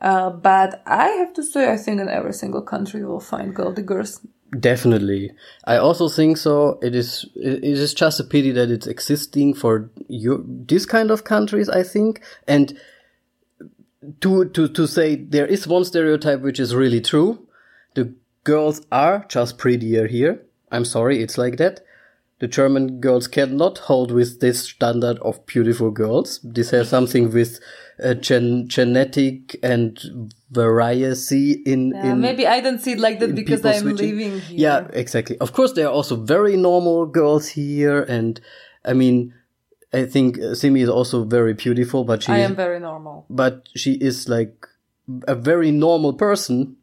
Uh, but I have to say, I think in every single country you will find gold diggers. Definitely. I also think so. It is, it is just a pity that it's existing for you, this kind of countries, I think. And to, to, to say there is one stereotype which is really true. The girls are just prettier here. I'm sorry, it's like that. The German girls cannot hold with this standard of beautiful girls. This has something with uh, gen- genetic and variety in, Yeah, in maybe I don't see it like that because I'm switching. living here. Yeah, exactly. Of course, there are also very normal girls here, and I mean, I think uh, Simi is also very beautiful, but she I am very normal. but she is like a very normal person,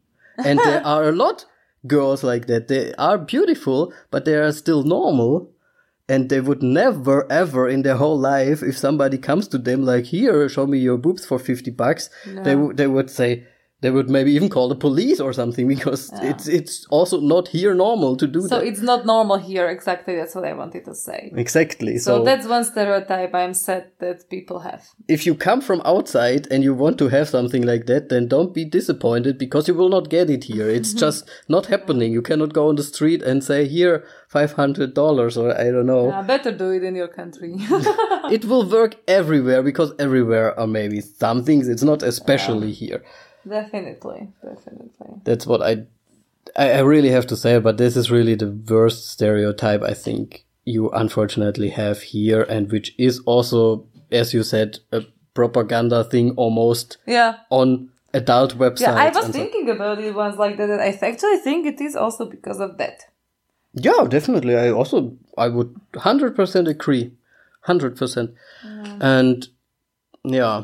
and there are a lot girls like that. They are beautiful, but they are still normal. And they would never, ever in their whole life, if somebody comes to them like, "Here, show me your boobs for fifty bucks," they would they would say, they would maybe even call the police or something because it's it's also not here normal to do So that. So it's not normal here. Exactly. That's what I wanted to say. Exactly. So, So, that's one stereotype I'm sad that people have. if you come from outside and you want to have something like that, then don't be disappointed because you will not get it here. It's just not happening. You cannot go on the street and say, here, $500 or I don't know. Uh, better do it in your country. It will work everywhere because everywhere are maybe some things. It's not especially here. Definitely. Definitely. That's what I, I, I really have to say, but this is really the worst stereotype I think you unfortunately have here and which is also, as you said, a propaganda thing almost Yeah. on adult websites. Yeah, I was and so- thinking about it once like that. and I actually think it is also because of that. Yeah, definitely. I also I would hundred percent agree, hundred percent. And yeah,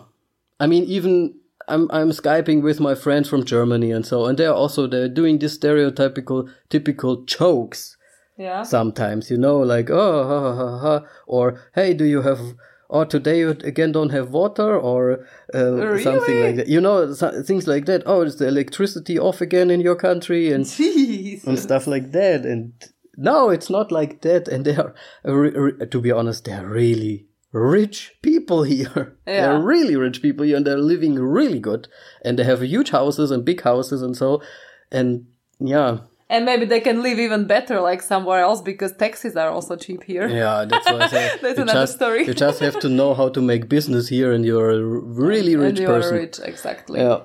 I mean even I'm I'm skyping with my friends from Germany and so, and they're also they're doing this stereotypical typical jokes Yeah. sometimes. You know, like oh ha ha ha, ha or hey, do you have or today you again don't have water or uh, something like that. You know, so, things like that. Oh, is the electricity off again in your country? And Jeez. and stuff like that. And no, it's not like that. And they are, uh, re- re- to be honest, they are really, rich people here. Yeah. They're really rich people here and they're living really good. And they have huge houses and big houses and so. And yeah, And maybe they can live even better like somewhere else because taxes are also cheap here. yeah, that's why I say That's another just, story. you just have to know how to make business here and you're a really rich and rich you person. rich, exactly. Yeah.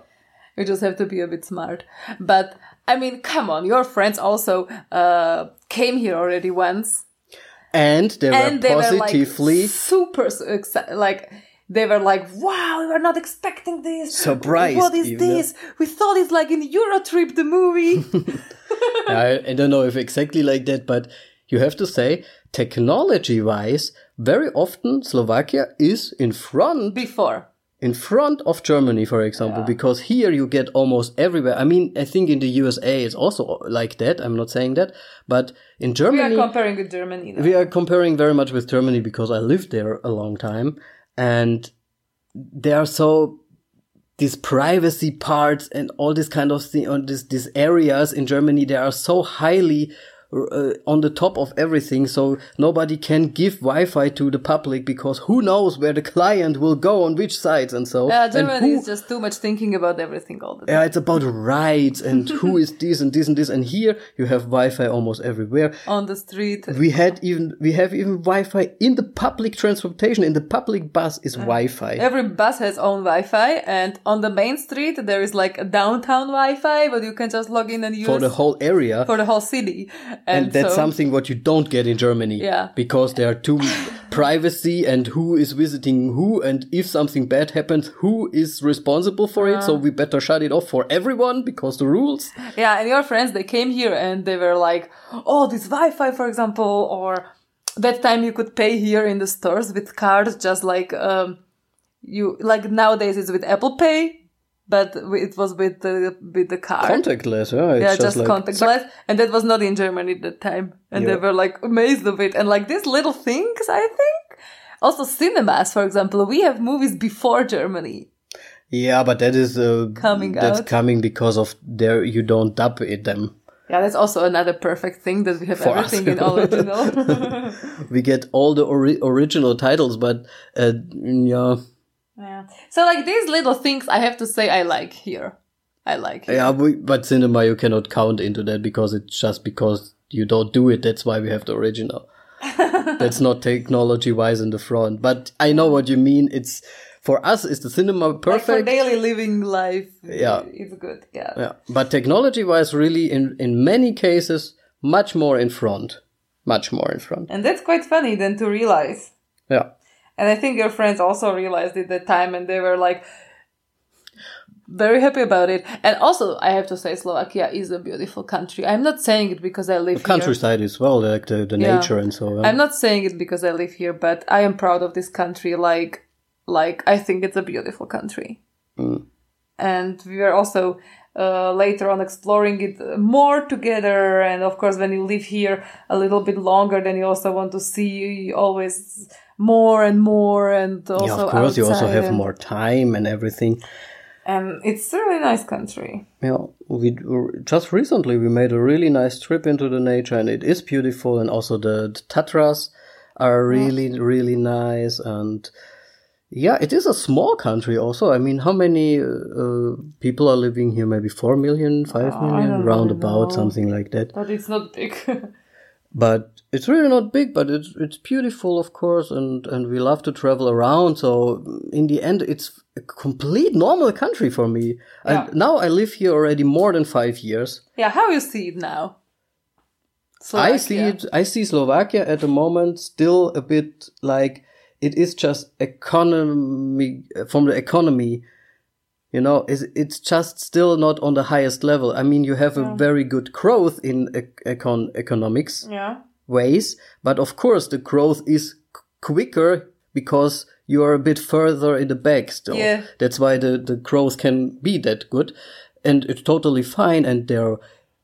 You just have to be a bit smart. But I mean, come on, your friends also uh, came here already once, And they were they positively were like super so exci- like. They were like, "Wow, we were not expecting this. Surprise! What is this? We thought it's like in Eurotrip, the movie." I, I don't know if exactly like that, but you have to say, technology wise, very often Slovakia is in front, Before, in front of Germany, for example, because here you get almost everywhere. I mean, I think in the USA it's also like that. I'm not saying that, but in Germany, we are comparing with Germany. Now. we are comparing very much with Germany because I lived there a long time and they are so these privacy parts and all this kind of thing on this these areas in Germany they are so highly uh, on the top of everything so nobody can give wi-fi to the public because who knows where the client will go on which sites and so Yeah, Germany who- is just too much thinking about everything all the time. yeah, it's about rights and who is this and this and this. And here you have Wi-Fi almost everywhere. On the street. We had even we have even Wi-Fi in the public transportation. In the public bus is Wi-Fi. Every bus has own Wi-Fi, and on the main street there is like a downtown Wi-Fi, but you can just log in and use for the whole area. for the whole city. And, and that's so, something what you don't get in Germany. Yeah. Because there are too privacy and who is visiting who and if something bad happens, who is responsible for it. So we better shut it off for everyone because the rules. Yeah, and your friends they came here and they were like, "Oh, this Wi-Fi, for example, or that time you could pay here in the stores with cards, just like um, you like nowadays it's with Apple Pay." But it was with the with the card. Contactless, yeah. Yeah, just, like, contactless, and that was not in Germany at that time, and they were like amazed of it, and like these little things, I think. Also, cinemas, for example, we have movies before Germany. Yeah, but that is uh, Coming that's out. coming because of there you don't dub it them. Yeah, that's also another perfect thing that we have For everything in original. We get all the ori- original titles, but uh, yeah, yeah. So like these little things, I have to say, I like here. I like. Here. yeah. We, but cinema you cannot count into that because it's just because you don't do it. That's why we have the original. that's not technology wise in the front. But I know what you mean. It's for us. Is the cinema Like for daily living life, Yeah. it's good. Yeah. yeah, but technology wise, really, in in many cases, much more in front. Much more in front. And that's quite funny then to realize. Yeah. And I think your friends also realized it that time and they were like very happy about it. And also, I have to say, Slovakia is a beautiful country. I'm not saying it because I live here. Countryside as well, like the, the Yeah. nature and so on. I'm not saying it because I live here, but I am proud of this country. Like, like I think it's a beautiful country. And we were also uh, later on exploring it more together. And of course, when you live here a little bit longer, then you also want to see always more and more. And also, yeah, of course, you also have more time and everything. And it's a really nice country. Yeah, we just recently we made a really nice trip into the nature, and it is beautiful. And also the, the Tatras are really, really nice. And yeah, it is a small country. Also, I mean, how many uh, people are living here? Maybe four million, five Oh, I million, round really something like that. But it's not big. but it's really not big but it's it's beautiful of course and and we love to travel around so in the end it's a complete normal country for me Yeah. and now i live here already more than 5 years yeah, how you see it now? i see it i see slovakia at the moment still a bit like it is just economy from the economy you know it's, it's just still not on the highest level i mean you have a very good growth in econ- economics Yeah. ways, but of course the growth is qu- quicker because you are a bit further in the back still. Yeah. That's why the, the growth can be that good. And it's totally fine and there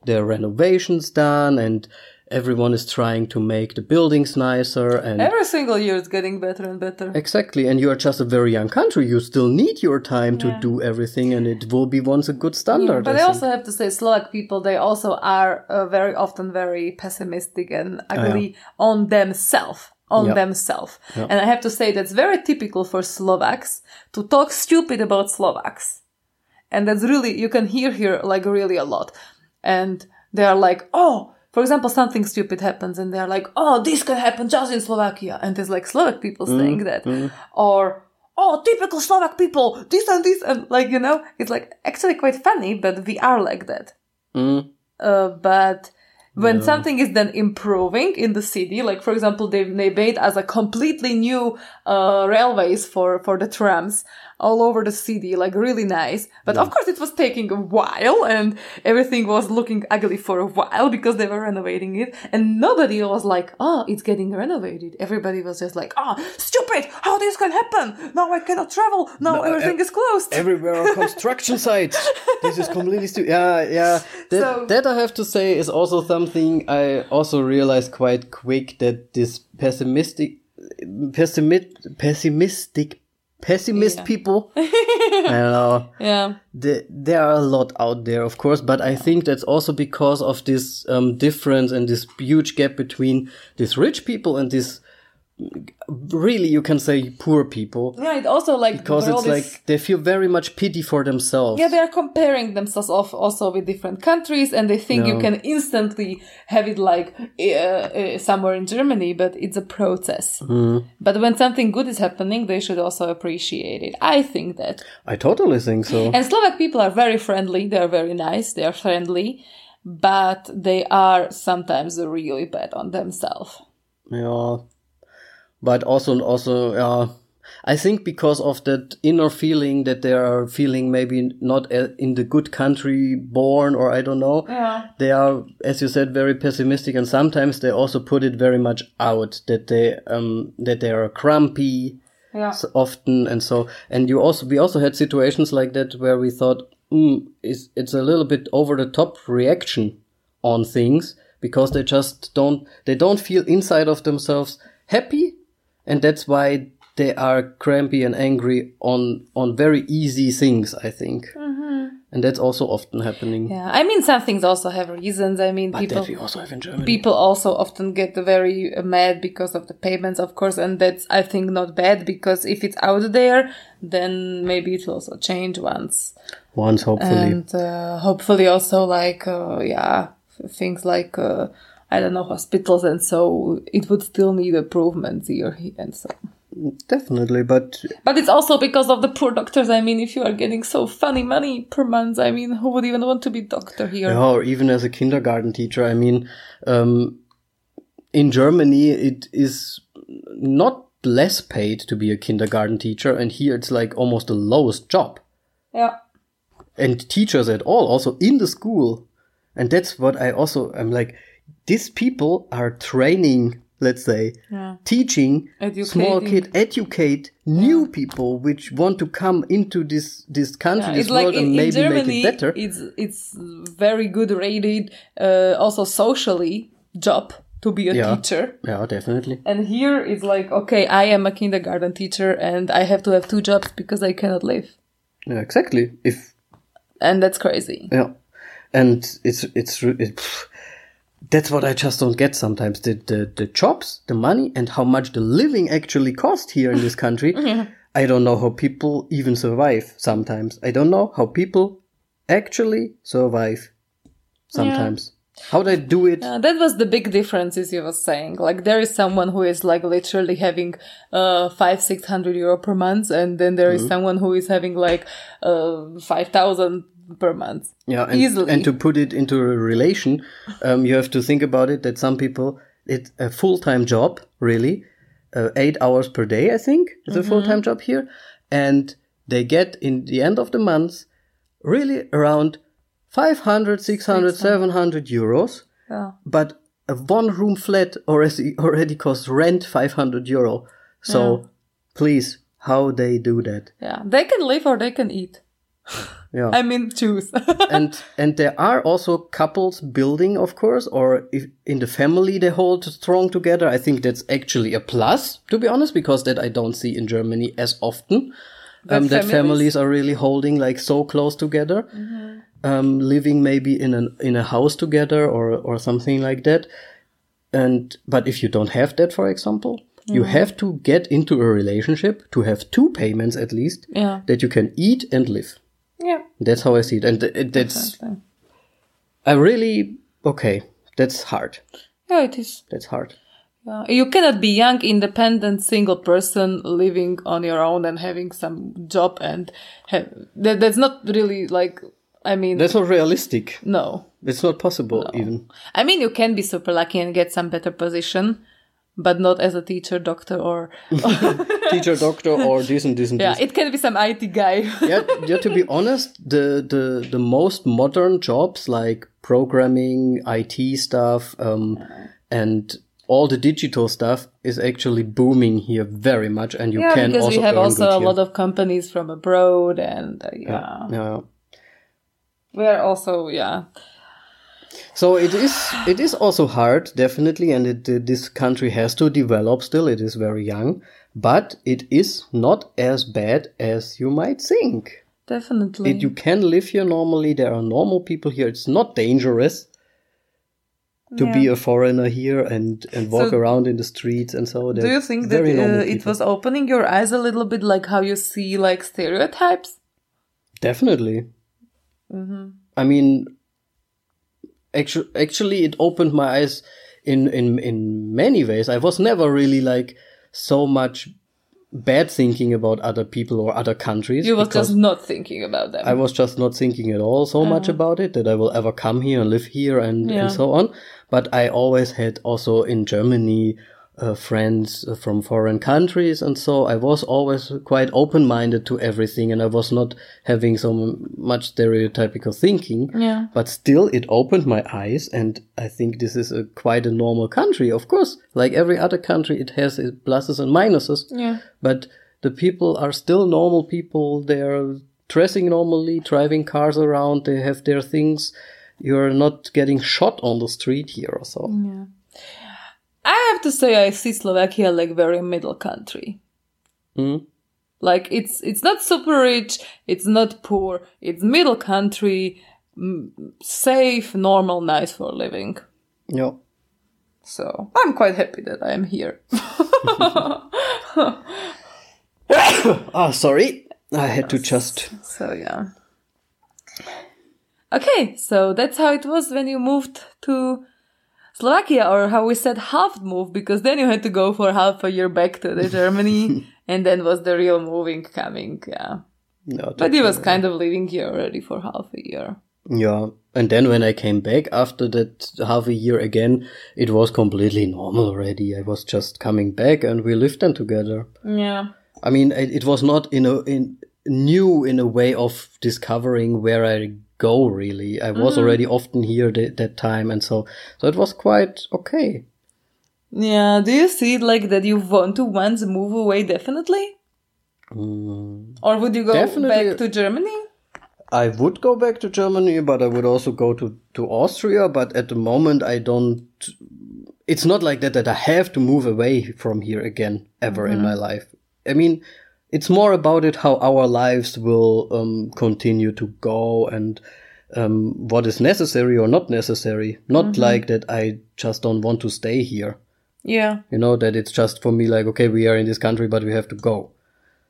there are renovations done and everyone is trying to make the buildings nicer and Every single year it's getting better and better. Exactly, and you are just a very young country. You still need your time to do everything, and it will be once a good standard. But I I also have to say, Slovak people, they also are uh, very often very pessimistic and ugly on themselves. on Yeah. themselves. And I have to say that's very typical for Slovaks to talk stupid about Slovaks. And that's really, you can hear here like really a lot. And they are like, oh, for example, something stupid happens and they're like, oh, this can happen just in Slovakia. And there's like Slovak people saying that. Or, oh, typical Slovak people, this and this. And like, you know, it's like actually quite funny, but we are like that. Mm. Uh, but when something is then improving in the city, like for example, they they made as a completely new uh, railways for for the trams all over the city, like really nice. But of course, it was taking a while, and everything was looking ugly for a while because they were renovating it, and nobody was like, "Oh, it's getting renovated." Everybody was just like, "Oh, stupid! How this can happen? Now I cannot travel. Now everything is closed." Everywhere are construction sites. This is completely stupid. Yeah, yeah. That, So- that I have to say is also something I also realized quite quick that this pessimistic, pessimist, pessimistic, pessimist Yeah. people. I don't know. yeah. the, there are a lot out there, of course, but I think that's also because of this um, difference and this huge gap between these rich people and these really, you can say, poor people. Yeah, it also like Because it's this- like they feel very much pity for themselves. Yeah, they are comparing themselves off also with different countries, and they think you can instantly have it like uh, uh, somewhere in Germany, but it's a process. Mm-hmm. But when something good is happening, they should also appreciate it. I think that. I totally think so. And Slovak people are very friendly. They are very nice. They are friendly, but they are sometimes really bad on themselves. Yeah, but also also yeah, I think because of that inner feeling that they are feeling maybe not in the good country born or I don't know. Yeah. They are, as you said, very pessimistic, and sometimes they also put it very much out that they um that they are grumpy Yeah. s- often and so and you also we also had situations like that where we thought mm, it's, it's a little bit over the top reaction on things because they just don't they don't feel inside of themselves happy and that's why they are crampy and angry on on very easy things i think and that's also often happening Yeah. I mean, some things also have reasons. I mean, but people. we also have in germany people also often get very uh, mad because of the payments, of course, and that's I think not bad because if it's out there, then maybe it will also change once, once hopefully and uh, hopefully also like uh, yeah, things like uh, I don't know hospitals and so it would still need improvements here and so. definitely but But it's also because of the poor doctors. I mean, if you are getting so funny money per month, I mean, who would even want to be doctor here? Yeah, or even as a kindergarten teacher. I mean, um, in Germany, it is not less paid to be a kindergarten teacher, and here it's like almost the lowest job. Yeah. And teachers at all, also in the school. And that's what I also, I'm like, these people are training, let's say, Yeah. teaching small Educating. kid, educate new people which want to come into this, this country, Yeah, this it's like world, in, and maybe Germany, make it better. it's it's very good rated, uh, also socially job to be a Yeah. teacher. yeah, definitely. And here it's like, okay, I am a kindergarten teacher and I have to have two jobs because I cannot live, Yeah, exactly. If and that's crazy. Yeah, and it's it's re- it, pff, that's what I just don't get sometimes the, the the jobs, the money, and how much the living actually cost here in this country. I don't know how people even survive. Sometimes I don't know how people actually survive. Sometimes how they do it. Uh, that was the big difference, as you were saying. Like there is someone who is like literally having uh five six hundred euro per month, and then there Mm-hmm. is someone who is having like uh five thousand per month. Yeah, and, easily. and to put it into a relation, um, you have to think about it that some people it's a full time job, really, uh, eight hours per day, I think, is a full time job here, and they get in the end of the month really around 500, 600, 700 euros, Yeah. but a one room flat already already costs rent 500 euro. So please, how they do that? Yeah, they can live or they can eat. Yeah. I mean, choose. and and there are also couples building, of course, or if in the family they hold strong together. I think that's actually a plus, to be honest, because that I don't see in Germany as often. Um, that families- families are really holding like so close together, um, living maybe in an in a house together or or something like that. And but if you don't have that, for example, You have to get into a relationship to have two payments at least Yeah. that you can eat and live. Yeah. That's how I see it. And th- that's, Exactly. I really, okay, that's hard. Yeah, it is. That's hard. Yeah. You cannot be young, independent, single person living on your own and having some job and have, that, that's not really like, I mean, That's not realistic. no. It's not possible even. I mean, you can be super lucky and get some better position, but not as a teacher, doctor, or Teacher, doctor, or this and this and yeah, this. it can be some IT guy. yeah, yeah, to be honest, the, the, the most modern jobs like programming, IT stuff, um, and all the digital stuff is actually booming here very much. And you yeah, can because also we have also a here. lot of companies from abroad, and uh, yeah. yeah. we are also yeah. So it is it is also hard, definitely, and it, uh, this country has to develop still. It is very young, but it is not as bad as you might think. Definitely. It, you can live here normally. There are normal people here. It's not dangerous to be a foreigner here and, and walk So- around in the streets and so. Do you think that uh, it was opening your eyes a little bit, like how you see like stereotypes? Definitely. Mm-hmm. I mean, actually, actually, it opened my eyes in in in many ways. I was never really like so much bad thinking about other people or other countries. You was just not thinking about them. I was just not thinking at all so much uh-huh. about it that I will ever come here and live here and, Yeah. and so on. But I always had also in Germany uh, friends uh, from foreign countries, and so I was always quite open minded to everything, and I was not having so much stereotypical thinking. yeah. But still, it opened my eyes, and I think this is a quite a normal country. Of course, like every other country, it has its pluses and minuses. Yeah. But the people are still normal people. They're dressing normally, driving cars around. They have their things. You're not getting shot on the street here or so. Yeah. I have to say I see Slovakia like very middle country. Mm. Like it's it's not super rich, it's not poor, it's middle country, mm, safe, normal, nice for living. Yeah. So I'm quite happy that I am here. Ah, sorry. I had to just. So yeah. Okay, so that's how it was when you moved to Slovakia, or how we said half move, because then you had to go for half a year back to the Germany, and then was the real moving coming. Yeah, No, but he was kind of living here already for half a year. Yeah. And then when I came back after that half a year again, it was completely normal already. I was just coming back and we lived then together. Yeah, I mean, it, it was not in a in new in a way of discovering where I go. Really, I was already often here th- that time, and so so it was quite okay. yeah. Do you see it like that? You want to once move away, definitely, Mm. or would you go Definitely. back to Germany? I would go back to Germany, but I would also go to to Austria. But at the moment, I don't. It's not like that that I have to move away from here again ever in my life. I mean, it's more about it how our lives will um, continue to go and um, what is necessary or not necessary. Not like that I just don't want to stay here. Yeah, You know that it's just for me like okay, we are in this country, but we have to go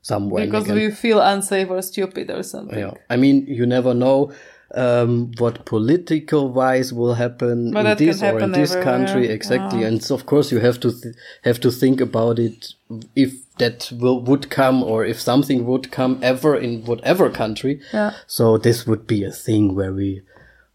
somewhere. because again. we feel unsafe or stupid or something. Yeah, I mean, you never know um, what political wise will happen But in this or in this everywhere. country exactly, Yeah. and so of course you have to th- have to think about it if that will would come or if something would come ever in whatever country. Yeah. So this would be a thing where we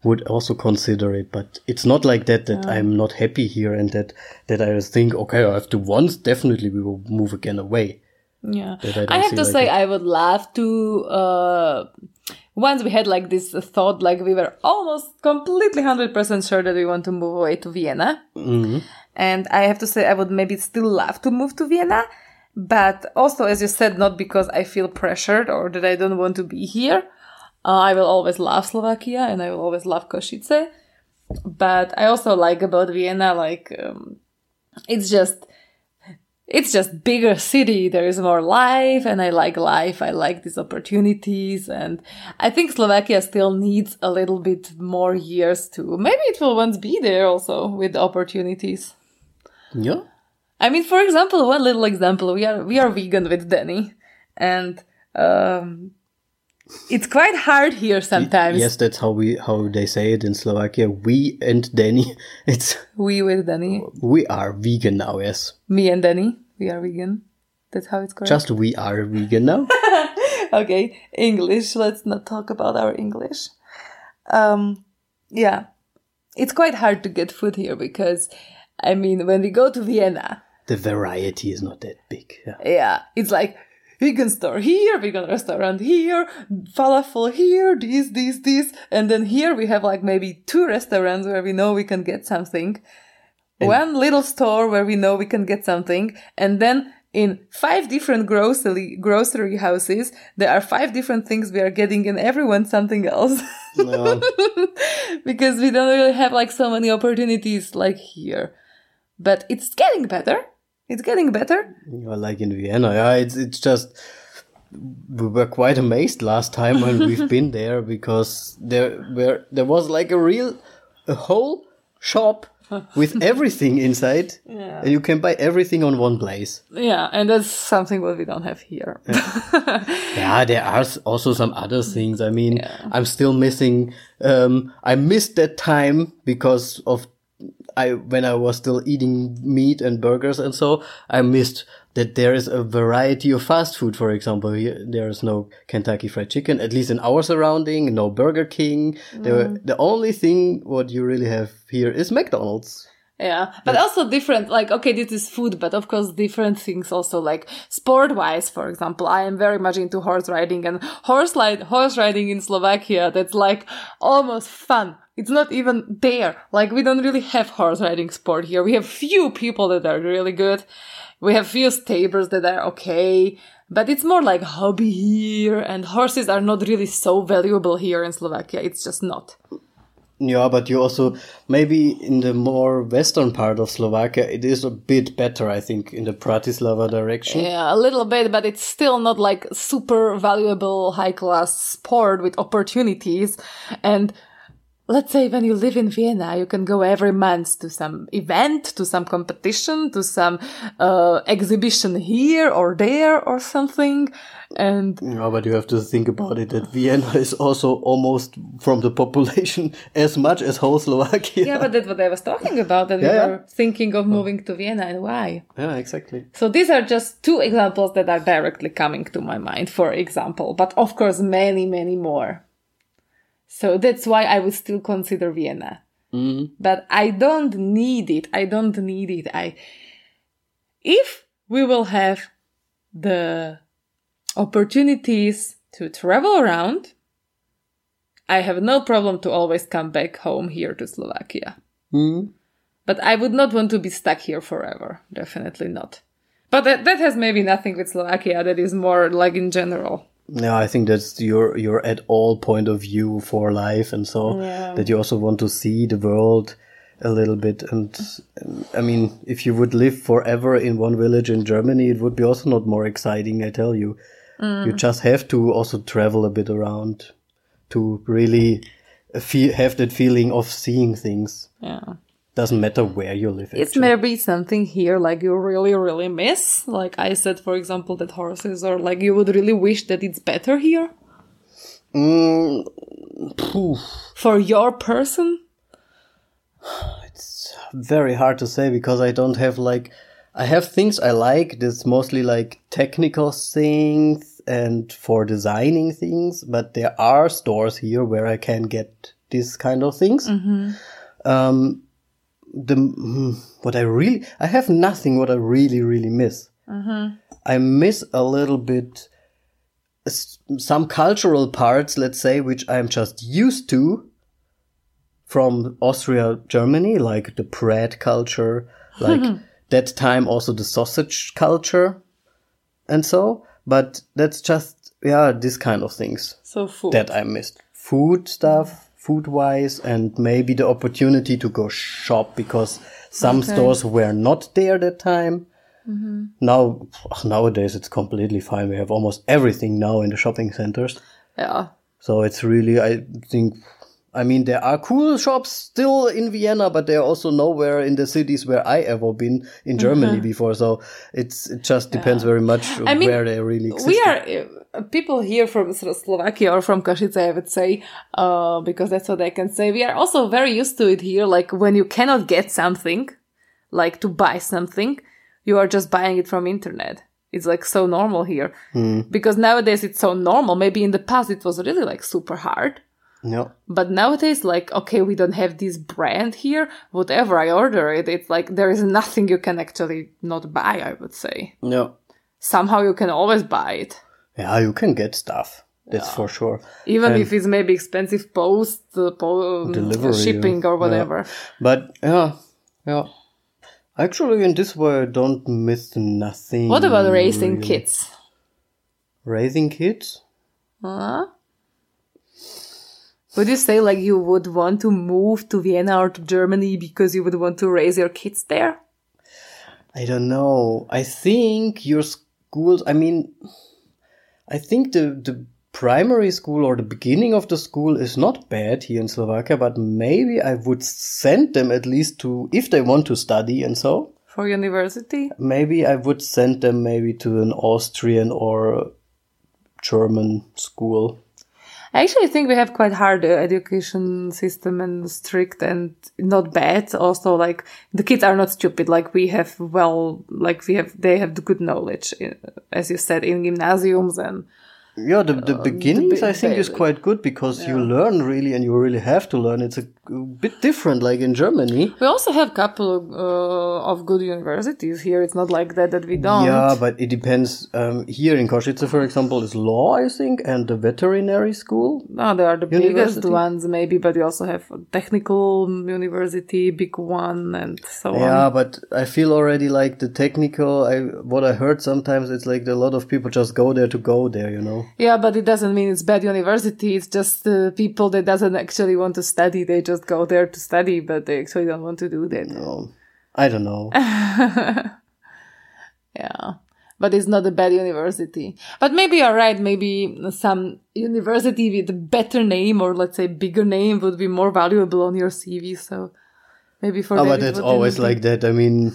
would also consider it, but it's not like that that I'm not happy here and that that I think okay I have to once definitely we will move again away. Yeah. I I have to like say, it. I would love to. Uh, once we had like this thought, like we were almost completely 100% sure that we want to move away to Vienna. Mm-hmm. And I have to say, I would maybe still love to move to Vienna. But also, as you said, not because I feel pressured or that I don't want to be here. Uh, I will always love Slovakia and I will always love Košice. But I also like about Vienna, like, um, it's just it's just bigger city there is more life and i like life i like these opportunities and i think slovakia still needs a little bit more years to maybe it will once be there also with opportunities Yeah. I mean, for example, one little example, we are we are vegan with Danny, and um, it's quite hard here sometimes. Yes, that's how we how they say it in Slovakia. We and Danny. It's We with Danny, we are vegan now. Yes, me and Danny, we are vegan. That's how it's correct. just we are vegan now. okay, English. Let's not talk about our English. Um, yeah, it's quite hard to get food here because, I mean, when we go to Vienna, the variety is not that big. Yeah. yeah, it's like vegan store here, vegan restaurant here, falafel here, this, this, this, and then here we have like maybe two restaurants where we know we can get something, one little store where we know we can get something, and then in five different grocery grocery houses, there are five different things we are getting, and everyone something else. No. because we don't really have like so many opportunities like here. But it's getting better. It's getting better. Yeah, like in Vienna, yeah, it's it's just we were quite amazed last time when we've been there because there were there was like a real a whole shop with everything inside, Yeah. and you can buy everything on one place. Yeah, and that's something what we don't have here. Yeah, there are also some other things. I mean, I'm still missing. Um, I missed that time because of I when I was still eating meat and burgers and so I missed that there is a variety of fast food. For example, here, there is no Kentucky Fried Chicken, at least in our surrounding. No Burger King. The mm. the only thing what you really have here is McDonald's. Yeah, but also different. Like, okay, this is food, but of course, different things also. Like sport wise, for example, I am very much into horse riding and horse ride, horse riding in Slovakia. That's like almost fun. It's not even there. Like, we don't really have horse riding sport here. We have few people that are really good. We have few stables that are okay. But it's more like hobby here, and horses are not really so valuable here in Slovakia. It's just not. Yeah, but you also maybe in the more western part of Slovakia, it is a bit better. I think in the Bratislava direction. Yeah, a little bit, but it's still not like super valuable high class sport with opportunities. And let's say when you live in Vienna, you can go every month to some event, to some competition, to some uh, exhibition here or there or something. And Yeah, but you have to think about it that Vienna is also almost from the population as much as whole Slovakia. yeah, but that's what I was talking about. That Yeah, we yeah. were thinking of moving to Vienna and why. Yeah, exactly. So these are just two examples that are directly coming to my mind, for example, but of course many, many more. So that's why I would still consider Vienna. Mm-hmm. But I don't need it. I don't need it. I, if we will have the opportunities to travel around, I have no problem to always come back home here to Slovakia. Mm-hmm. But I would not want to be stuck here forever. Definitely not. But that, that has maybe nothing with Slovakia. That is more like in general. Yeah, I think that's your your at all point of view for life, and so Yeah. that you also want to see the world a little bit. And, and I mean, if you would live forever in one village in Germany, it would be also not more exciting. I tell you, you mm. just have to also travel a bit around to really feel have that feeling of seeing things. Yeah. Doesn't matter where you live. It's actually. maybe something here like you really, really miss. Like I said, for example, that horses or like you would really wish that it's better here Mm, for your person. It's very hard to say because I don't have like I have things I like. That's mostly like technical things and for designing things. But there are stores here where I can get these kind of things. Um, the mm, what I really I have nothing what I really really miss. I miss a little bit some cultural parts, let's say, which I'm just used to from Austria, Germany, like the bread culture, like that time also the sausage culture, and so. But that's just yeah, this kind of things So food. that I missed. Food stuff, food wise, and maybe the opportunity to go shop because some Okay. stores were not there that time. Mm-hmm. Now, nowadays it's completely fine. We have almost everything now in the shopping centers. yeah. So it's really, I think, I mean, there are cool shops still in Vienna, but they're also nowhere in the cities where I ever been in Germany mm-hmm. before. So it's it just depends very much. I mean, where they really exist. we are people here from Slovakia or from Košice, I would say, uh, because that's what I can say. We are also very used to it here. Like when you cannot get something, like to buy something, you are just buying it from internet. It's like so normal here because nowadays it's so normal. Maybe in the past it was really like super hard. Yeah. But nowadays, like, okay, we don't have this brand here. Whatever I order it, it's like there is nothing you can actually not buy, I would say. Yeah. Somehow you can always buy it. Yeah, you can get stuff. That's for sure. Even And- if it's maybe expensive post, uh, po- um, Delivery, shipping or yeah. whatever. But yeah, yeah. Actually, in this way, I don't miss nothing. What about raising really. kids? Raising kids? Huh? Would you say like you would want to move to Vienna or to Germany because you would want to raise your kids there? I don't know. I think your schools. I mean, I think the the primary school or the beginning of the school is not bad here in Slovakia, but maybe I would send them at least to if they want to study and so. For university? Maybe I would send them maybe to an Austrian or German school. I actually think we have quite hard uh, education system and strict and not bad. Also, like the kids are not stupid. Like we have well, like we have, they have the good knowledge, uh, as you said, in gymnasiums and Yeah, the, the beginnings bi- I think is quite good because you learn really and you really have to learn. It's a bit different like in Germany. we also have a couple uh, of good universities here. It's not like that that we don't. Yeah, but it depends. Um, here in Košice, for example, is law, I think, and the veterinary school. No, they are the biggest ones, maybe, but we also have a technical university, big one, and so Yeah, on. Yeah, but I feel already like the technical. I what I heard sometimes it's like a lot of people just go there to go there. You know. Yeah, but it doesn't mean it's bad university. It's just uh, people that doesn't actually want to study. They just go there to study, but they actually don't want to do that. Um, I don't know. Yeah. But it's not a bad university. But maybe you're right. Maybe some university with a better name or let's say bigger name would be more valuable on your CV. So maybe for Oh, that but it's always like that. I mean,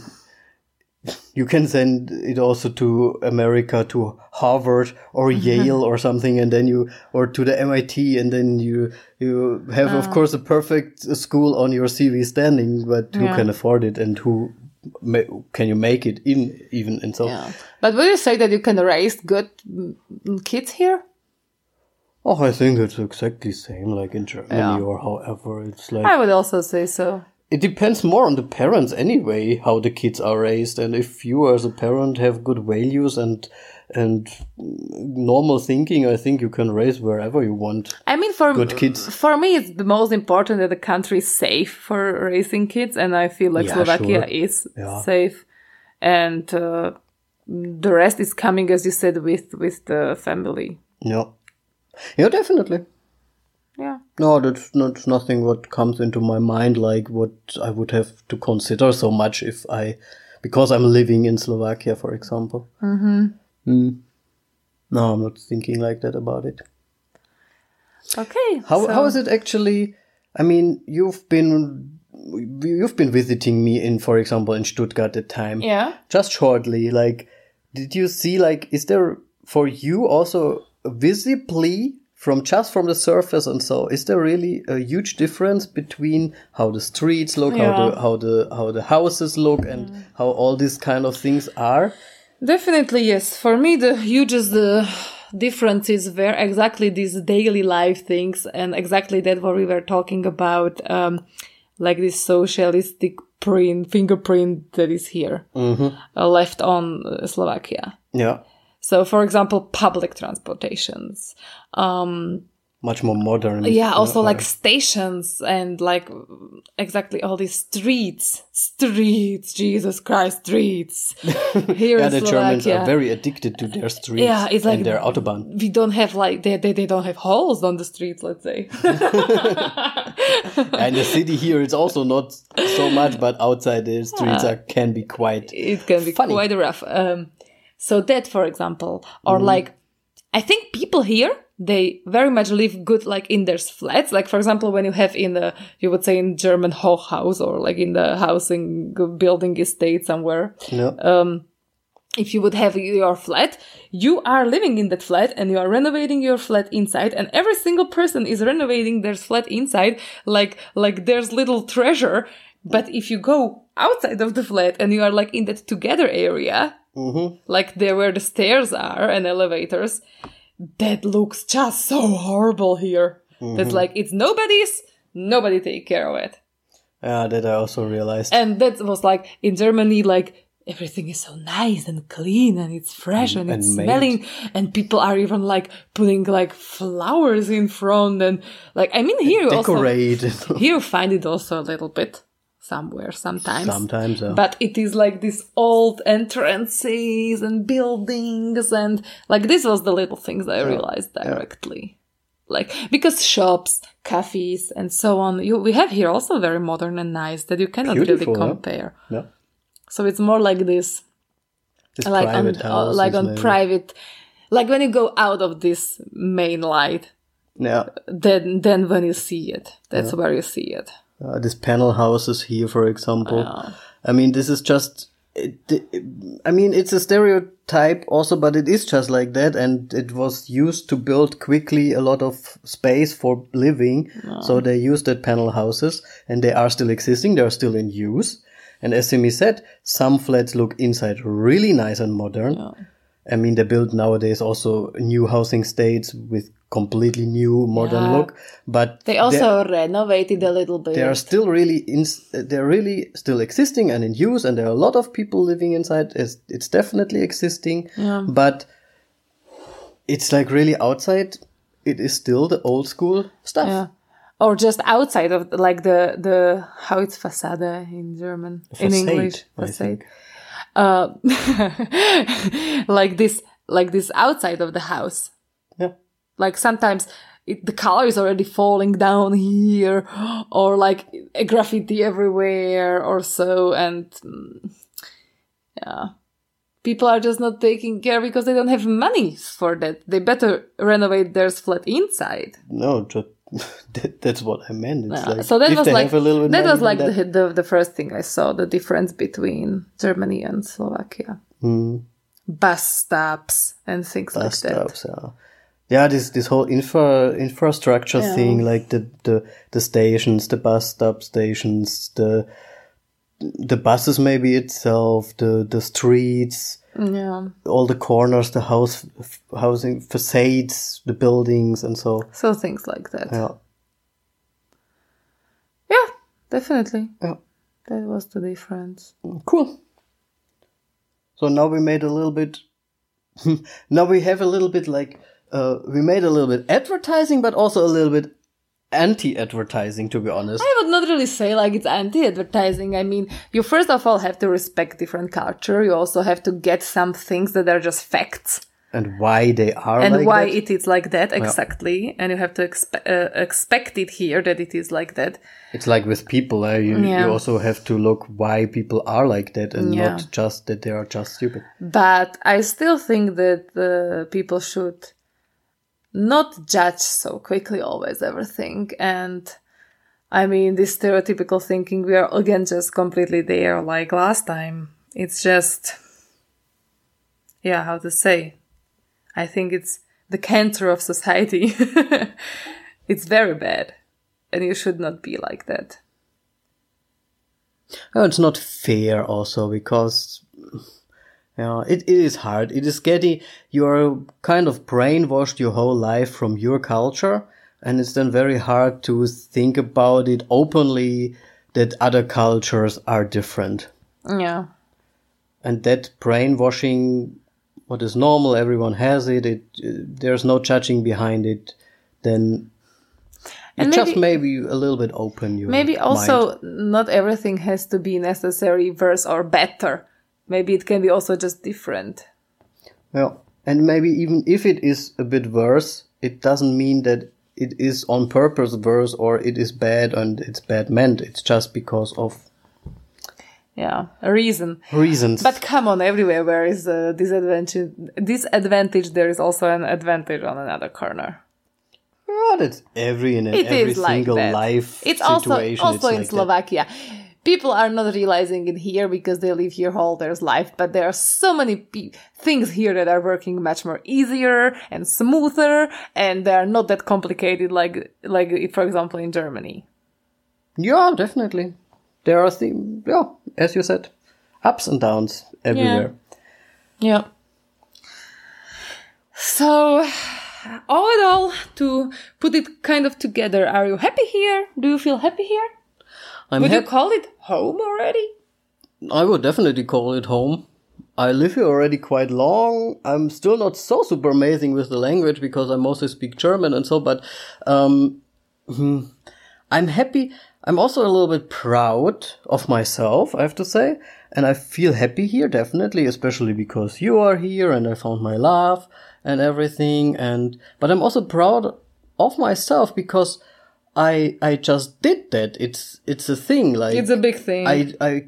you can send it also to America, to Harvard or Yale or something, and then you, or to the MIT, and then you, you have, Ah. of course, a perfect school on your CV standing, but who Yeah. can afford it and who ma- can you make it in even? And so, Yeah. But would you say that you can raise good mm, kids here? oh, I think it's exactly the same like in Germany Yeah. or however. It's like, I would also say so. it depends more on the parents anyway how the kids are raised and if you as a parent have good values and and normal thinking i think you can raise wherever you want I mean, for Good kids. for me, it's the most important that the country is safe for raising kids, and I feel like Yeah, Slovakia sure. is Yeah. safe, and uh, the rest is coming, as you said, with with the family. yeah yeah definitely Yeah. no that's not nothing what comes into my mind like what i would have to consider so much if i because i'm living in slovakia for example mm-hmm. Hmm. no i'm not thinking like that about it Okay. How so- how is it actually? I mean, you've been you've been visiting me in, for example, in Stuttgart at time. Yeah. Just shortly, like, did you see like is there for you also visibly from just from the surface and so is there really a huge difference between how the streets look, how the how the how the houses look, and mm. how all these kind of things are? Definitely, yes. For me, the hugest uh, difference is where exactly these daily life things and exactly that what we were talking about, um, like this socialistic print, fingerprint that is here, uh, left on uh, Slovakia. Yeah, So, for example, public transportations. Um, much more modern. yeah, also or- like stations and like exactly all these streets, streets, Jesus Christ, streets. Here yeah, the Germans are very addicted to their streets. Yeah, it's like- and their autobahn. we don't have like they, they, they don't have holes on the streets let's say and the city here is also not so much but outside the streets are, can be quite it can be Funny. quite rough um so that for example or Mm-hmm. like i think people here they very much live good like in their flats. Like for example, when you have in the, you would say in German Hochhaus or like in the housing building estate somewhere. Yeah. Um, if you would have your flat, you are living in that flat and you are renovating your flat inside and every single person is renovating their flat inside like, like there's little treasure. But if you go outside of the flat and you are like in that together area, like there where the stairs are and elevators, that looks just so horrible here. That's mm-hmm. like, it's nobody's, nobody take care of it. yeah, that I also realized. And that was like in Germany, like everything is so nice and clean and it's fresh and, and it's made. smelling and people are even like putting like flowers in front and like I mean here you also here you find it also a little bit somewhere sometimes. Sometimes, yeah. But it is like these old entrances and buildings and like this was the little things I realized directly. Like because shops, cafes and so on, you we have here also very modern and nice that you cannot Beautiful, really yeah. compare. yeah. So it's more like this This like on private uh, house. like on private like when you go out of this main light Yeah. then then when you see it that's where you see it Uh, this panel houses here, for example. I mean, this is just. It, it- I mean, it's a stereotype also, but it is just like that, and it was used to build quickly a lot of space for living. So they used that panel houses, and they are still existing. They are still in use. And as Simi said, some flats look inside really nice and modern. I mean, they build nowadays also new housing states with completely new modern Yeah. look, but they also renovated a little bit they are still really in, they're really still existing and in use and there are a lot of people living inside it's, it's definitely existing but it's like really outside it is still the old school stuff Yeah. Or just outside of like the the how it's facade in German in Facade, English I facade. think. Uh, like this like this outside of the house. Like sometimes it, the color is already falling down here, or like a graffiti everywhere, or so, and mm, yeah, people are just not taking care because they don't have money for that. They better renovate their flat inside. no just, that, that's what i meant it's Yeah, like so that was like a little bit that was like that- the, the the first thing I saw the difference between Germany and Slovakia. Hmm. Bus stops and things bus like that. yeah yeah this this whole infra infrastructure Yeah. thing like the the the stations the bus stop stations the the buses maybe itself the the streets Yeah. all the corners the house housing facades the buildings and so So things like that. yeah Yeah, definitely. yeah That was the difference. cool so now we made a little bit now we have a little bit like uh, we made a little bit advertising but also a little bit anti-advertising to be honest I would not really say like it's anti-advertising. I mean, you first of all have to respect different culture. You also have to get some things that are just facts and why they are and like why that. it is like that exactly. And you have to expe- uh, expect it here that it is like that. It's like with people, uh, you, Yeah. you also have to look why people are like that and Yeah. not just that they are just stupid. But I still think that uh, people should not judge so quickly always everything. And I mean, this stereotypical thinking, we are again just completely there like last time. It's just, yeah, how to say? I think it's the cancer of society. it's very bad. And you should not be like that. Oh, it's not fair also because yeah, it, it is hard. It is getting you're kind of brainwashed your whole life from your culture and it's then very hard to think about it openly that other cultures are different. Yeah. and that brainwashing what is normal everyone has it it uh, there's no judging behind it then you And just maybe- maybe a little bit open your Maybe mind. also not everything has to be necessary worse or better. Maybe it can be also just different. yeah and maybe even if it is a bit worse it doesn't mean that it is on purpose worse or it is bad and it's bad meant it's just because of Yeah, a reason. reasons But come on, everywhere where is a disadvantage, disadvantage, there is also an advantage on another corner. Oh, that's every in It every is like single life It's also situation. also it's in like that. People are not realizing it here because they live here all their life, but there are so many pe- things here that are working much more easier and smoother, and they are not that complicated like like for example in Germany. Yeah, definitely. There are things. Yeah, as you said, ups and downs everywhere. Yeah. So, all in all, to put it kind of together, are you happy here? Do you feel happy here? I'm Would you call it home already? I would definitely call it home. I live here already quite long. I'm still not so super amazing with the language because I mostly speak German and so, but um, hmm, I'm happy. I'm also a little bit proud of myself, I have to say. And I feel happy here, definitely, especially because you are here and I found my love and everything. And, but I'm also proud of myself because I, I just did that. It's, it's a thing. Like, It's a big thing. I I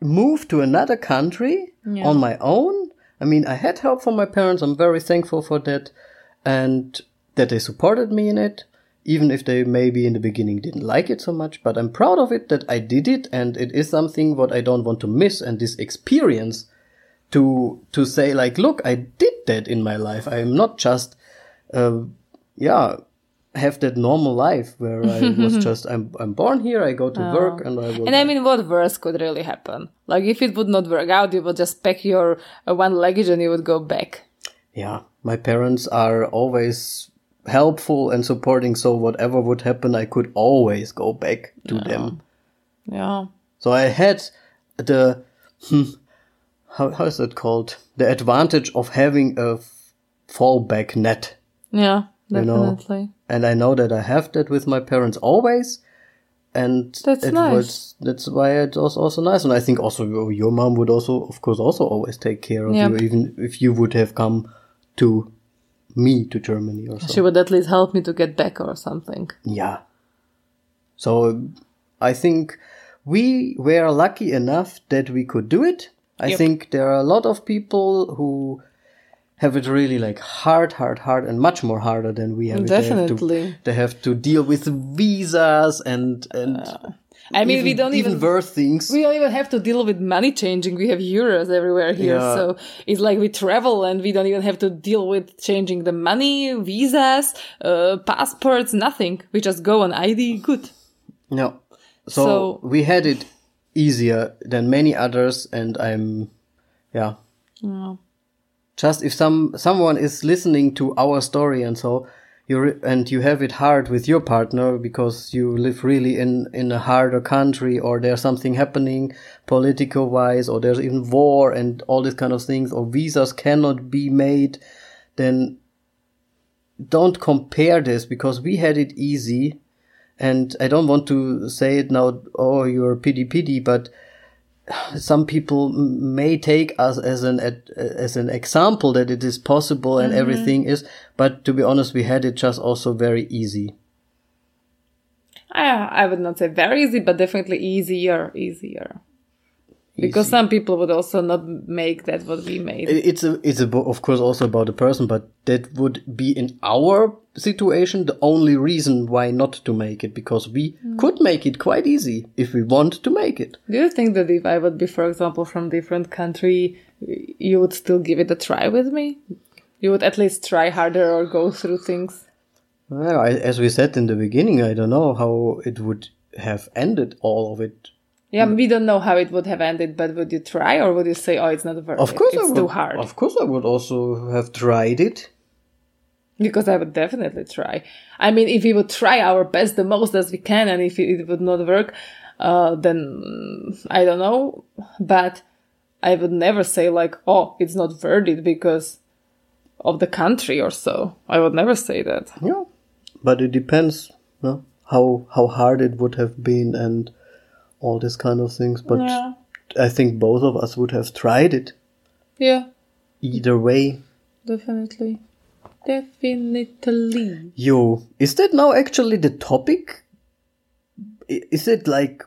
moved to another country Yeah. on my own. I mean, I had help from my parents. I'm very thankful for that, and that they supported me in it, even if they maybe in the beginning didn't like it so much. But I'm proud of it that I did it, and it is something what I don't want to miss. And this experience to to say like, look, I did that in my life. I am not just, uh, yeah. Have that normal life where I was just I'm I'm born here I go to work and I will And I mean, what worse could really happen? Like, if it would not work out, you would just pack your uh, one luggage and you would go back. yeah, my parents are always helpful and supporting. So whatever would happen, I could always go back to them. Yeah. So I had the, hmm, how, how is that called? The advantage of having a fallback net. Yeah, know, definitely. And I know that I have that with my parents always. And That's it nice. was, that's why it was also nice. And I think also your, mom would also, of course, also always take care of Yep. you, even if you would have come to me to Germany or something. She would at least help me to get back or something. Yeah. So I think we were lucky enough that we could do it. I Yep. think there are a lot of people who have it really like hard, hard, hard, and much more harder than we have. it. They have to- Definitely. They have to, deal with visas and and I mean, we don't even, even worse things. we don't even have to deal with money changing. We have euros everywhere here, Yeah. so it's like we travel and we don't even have to deal with changing the money, visas, uh, passports, nothing. We just go on ID. Good. No. So, So- we had it easier than many others, and I'm, yeah. Just if some someone is listening to our story and so you and you have it hard with your partner because you live really in in a harder country or there's something happening political wise or there's even war and all these kind of things or visas cannot be made, then don't compare this because we had it easy. And I don't want to say it now, oh, you're pity pity, but some people may take us as an as an example that it is possible and mm-hmm. everything is, but to be honest, we had it just also very easy. I, I would not say very easy, but definitely easier, easier. Because some people would also not make that what we made. It's a, it's a, of course also about the person, but that would be in our situation the only reason why not to make it because we mm. could make it quite easy if we want to make it. Do you think that if I would be, for example, from different country, you would still give it a try with me? You would at least try harder or go through things. Well, I, as we said in the beginning, I don't know how it would have ended all of it. Yeah, we don't know how it would have ended, but would you try or would you say, "Oh, it's not worth Of it. course, it's I would. too hard"? Of course, I would also have tried it. Because I would definitely try. I mean, if we would try our best, the most as we can, and if it would not work, uh, then mm, I don't know. But I would never say like, "Oh, it's not worth it" because of the country or so. I would never say that. Yeah, but it depends no, how how hard it would have been and all these kind of things. But Yeah. I think both of us would have tried it Yeah, either way. definitely. Definitely. Yo, is that now actually the topic? Is it like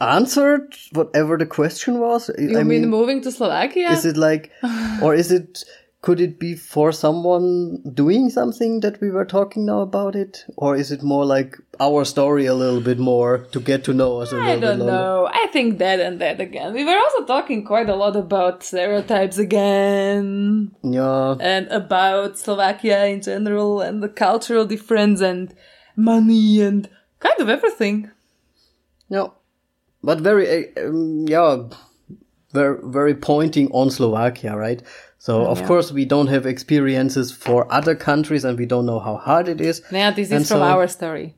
answered whatever the question was? I You mean, moving to Slovakia? is it like, or is it could it be for someone doing something that we were talking now about it? Or is it more like our story a little bit more to get to know us a I little bit i don't know. I think that and that again. We were also talking quite a lot about stereotypes again Yeah. and about Slovakia in general and the cultural difference and money and kind of everything. Yeah. But very, uh, um, yeah, very, very pointing on Slovakia, right? So, of yeah. course, we don't have experiences for other countries and we don't know how hard it is. Yeah, this And is from so- our story.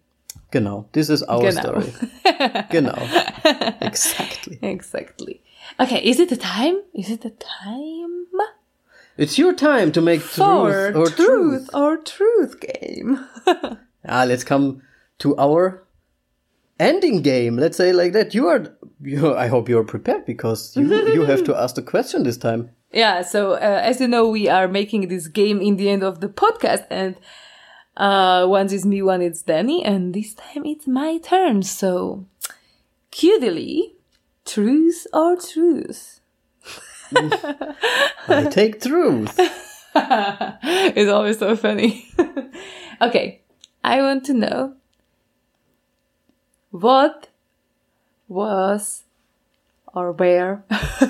Genau. This is our Genau. story. genau. Exactly. Exactly. Okay, is it the time? Is it the time It's your time to make for truth or truth truth. or truth game? Ah, let's come to our ending game. Let's say like that. You are, you, I hope you're prepared because you, you have to ask the question this time. Yeah, so uh, as you know, we are making this game in the end of the podcast, and uh, once it's me, one it's Danny, and this time it's my turn. So, cutely, truth or truth? I take truth. it's always so funny. okay, I want to know what was or were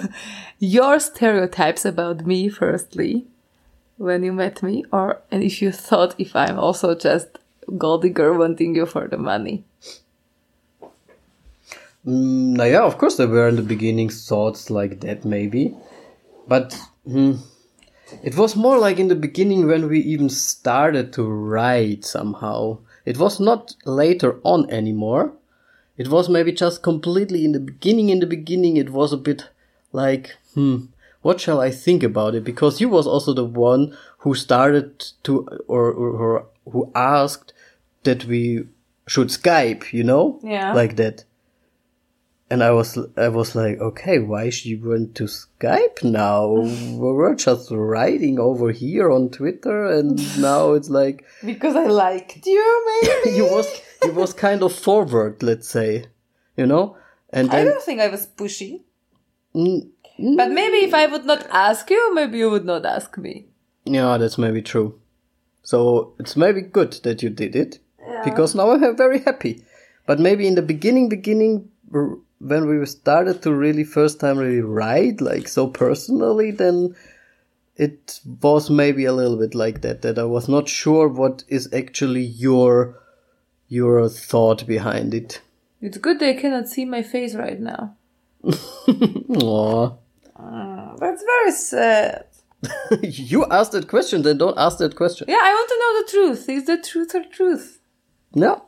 your stereotypes about me firstly when you met me or and if you thought if I'm also just gold digger wanting you for the money. Mm, yeah, of course, there were in the beginning thoughts like that, maybe. But hmm, it was more like in the beginning when we even started to write somehow. It was not later on anymore. It was maybe just completely in the beginning. In the beginning, it was a bit like, hmm, what shall I think about it? Because you was also the one who started to, or, or, or who asked that we should Skype, you know? Yeah. Like that. And I was, I was like, okay, why she went to Skype now? we were just writing over here on Twitter, and now it's like Because I liked you, maybe. you was, you was kind of forward, let's say, you know. And I don't think I was pushy. Mm, But maybe if I would not ask you, maybe you would not ask me. yeah, that's maybe true. So it's maybe good that you did it, because now I'm very happy. But maybe in the beginning, beginning when we started to really first time really write like so personally, then it was maybe a little bit like that. That I was not sure what is actually your your thought behind it. It's good they cannot see my face right now. Aww. Ah, that's very sad. you asked that question, then don't ask that question. Yeah, I want to know the truth. Is the truth or truth? no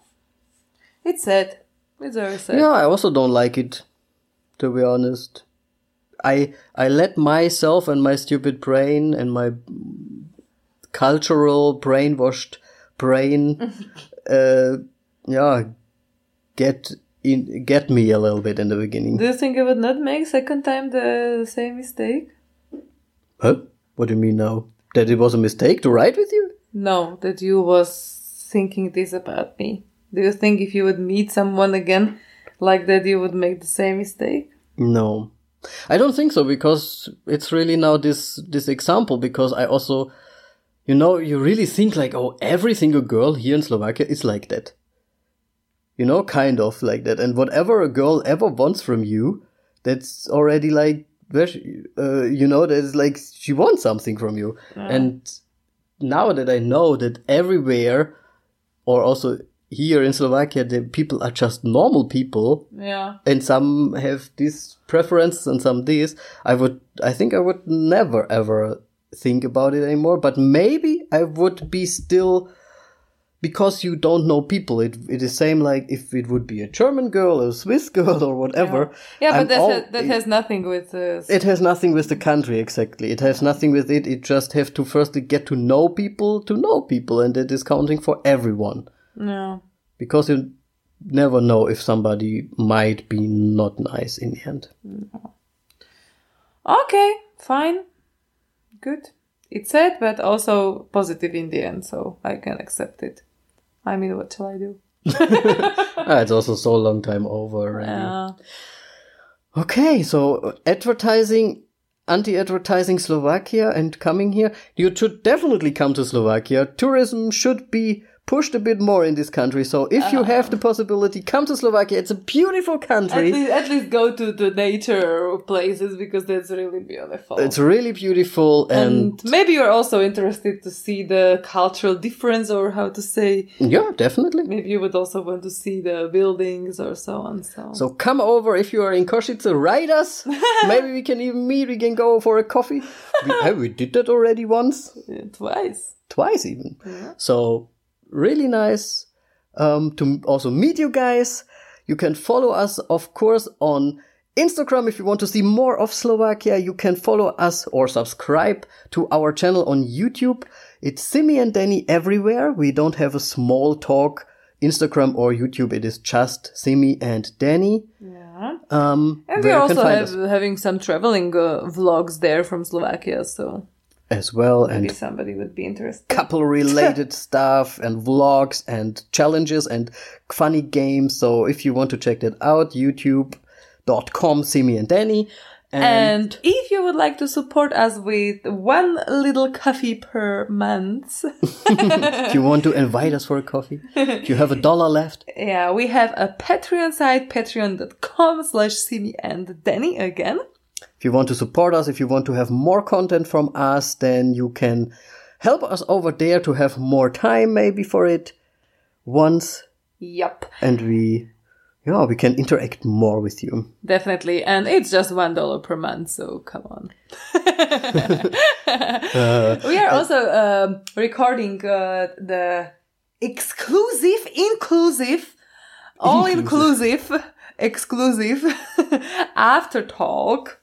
It's sad. It's very sad. Yeah, I also don't like it, to be honest. I I let myself and my stupid brain and my cultural brainwashed brain, uh, yeah, get in get me a little bit in the beginning. Do you think I would not make second time the same mistake? Huh? What do you mean now? That it was a mistake to write with you? No, that you was thinking this about me. Do you think if you would meet someone again like that, you would make the same mistake? No. I don't think so because it's really now this this example because I also you know you really think like oh every single girl here in Slovakia is like that. You know kind of like that and whatever a girl ever wants from you that's already like uh, you know that's like she wants something from you and now that I know that everywhere or also here in Slovakia the people are just normal people. Yeah. and some have this preference and some this. I would i think i would never ever think about it anymore but maybe i would be still because you don't know people. It it is same like if it would be a german girl or a swiss girl or whatever. Yeah, but I'm that, all- ha- that has nothing with uh, it has nothing with the country exactly. It has nothing with it. It just have to firstly get to know people to know people and it is counting for everyone no. because you never know if somebody might be not nice in the end Okay, fine. Good. It's sad, but also positive in the end, so I can accept it. I mean, what shall I do? Ah, it's also so long time over already. Uh, Okay, so uh, advertising, anti-advertising Slovakia and coming here, you should definitely come to Slovakia. Tourism should be pushed a bit more in this country. So if you uh-huh. have the possibility, come to Slovakia. It's a beautiful At country. least, at least go to the nature places because that's really beautiful. It's really beautiful and, and maybe you're also interested to see the cultural difference or how to say yeah, definitely. maybe you would also want to see the buildings or so on so, So come over if you are in Košice, write us. Maybe we can even meet. We can go for a coffee. We, we did that already once, Yeah, twice twice even. So really nice um, to also meet you guys. You can follow us, of course, on Instagram if you want to see more of Slovakia. You can follow us or subscribe to our channel on YouTube. It's Simi and Danny everywhere. We don't have a small talk Instagram or YouTube. It is just Simi and Danny. yeah Um, and we where you can also have having some traveling uh, vlogs there from Slovakia so as well maybe and somebody would be interested couple related stuff and vlogs and challenges and funny games. So if you want to check that out, youtube.com, Simi and Danny. And, and if you would like to support us with one little coffee per month, if you want to invite us for a coffee, if you have a dollar left, yeah, we have a Patreon site, patreon.com slash Simi and Danny again. If you want to support us, if you want to have more content from us, then you can help us over there to have more time maybe for it once Yup, and we yeah, we can interact more with you. definitely. And it's just one dollar per month, so come on. we are also um, recording uh, the exclusive, inclusive, all inclusive, exclusive after talk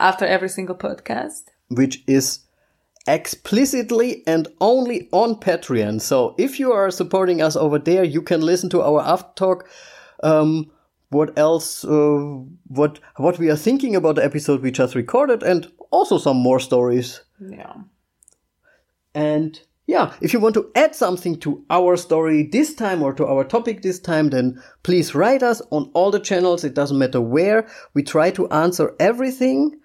after every single podcast. which is explicitly and only on Patreon. So if you are supporting us over there, you can listen to our after talk. Um, what else? Uh, what what we are thinking about the episode we just recorded, and also some more stories. Yeah. And yeah, if you want to add something to our story this time or to our topic this time, then please write us on all the channels. It doesn't matter where. We try to answer everything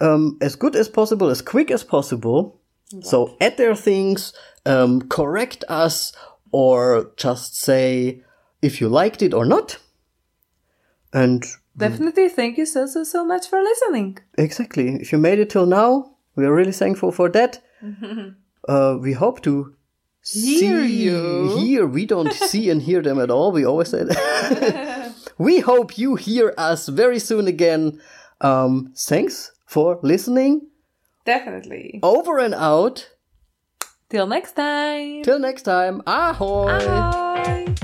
um, as good as possible, as quick as possible. So add their things, um, correct us, or just say if you liked it or not. And Definitely thank you so, so, so much for listening. Exactly. If you made it till now, we are really thankful for that. uh, we hope to Hear see, you. Hear. We don't see and hear them at all. We always say that. we hope you hear us very soon again. Um, thanks for listening. Definitely. Over and out. Till next time. Till next time. Ahoy. Bye.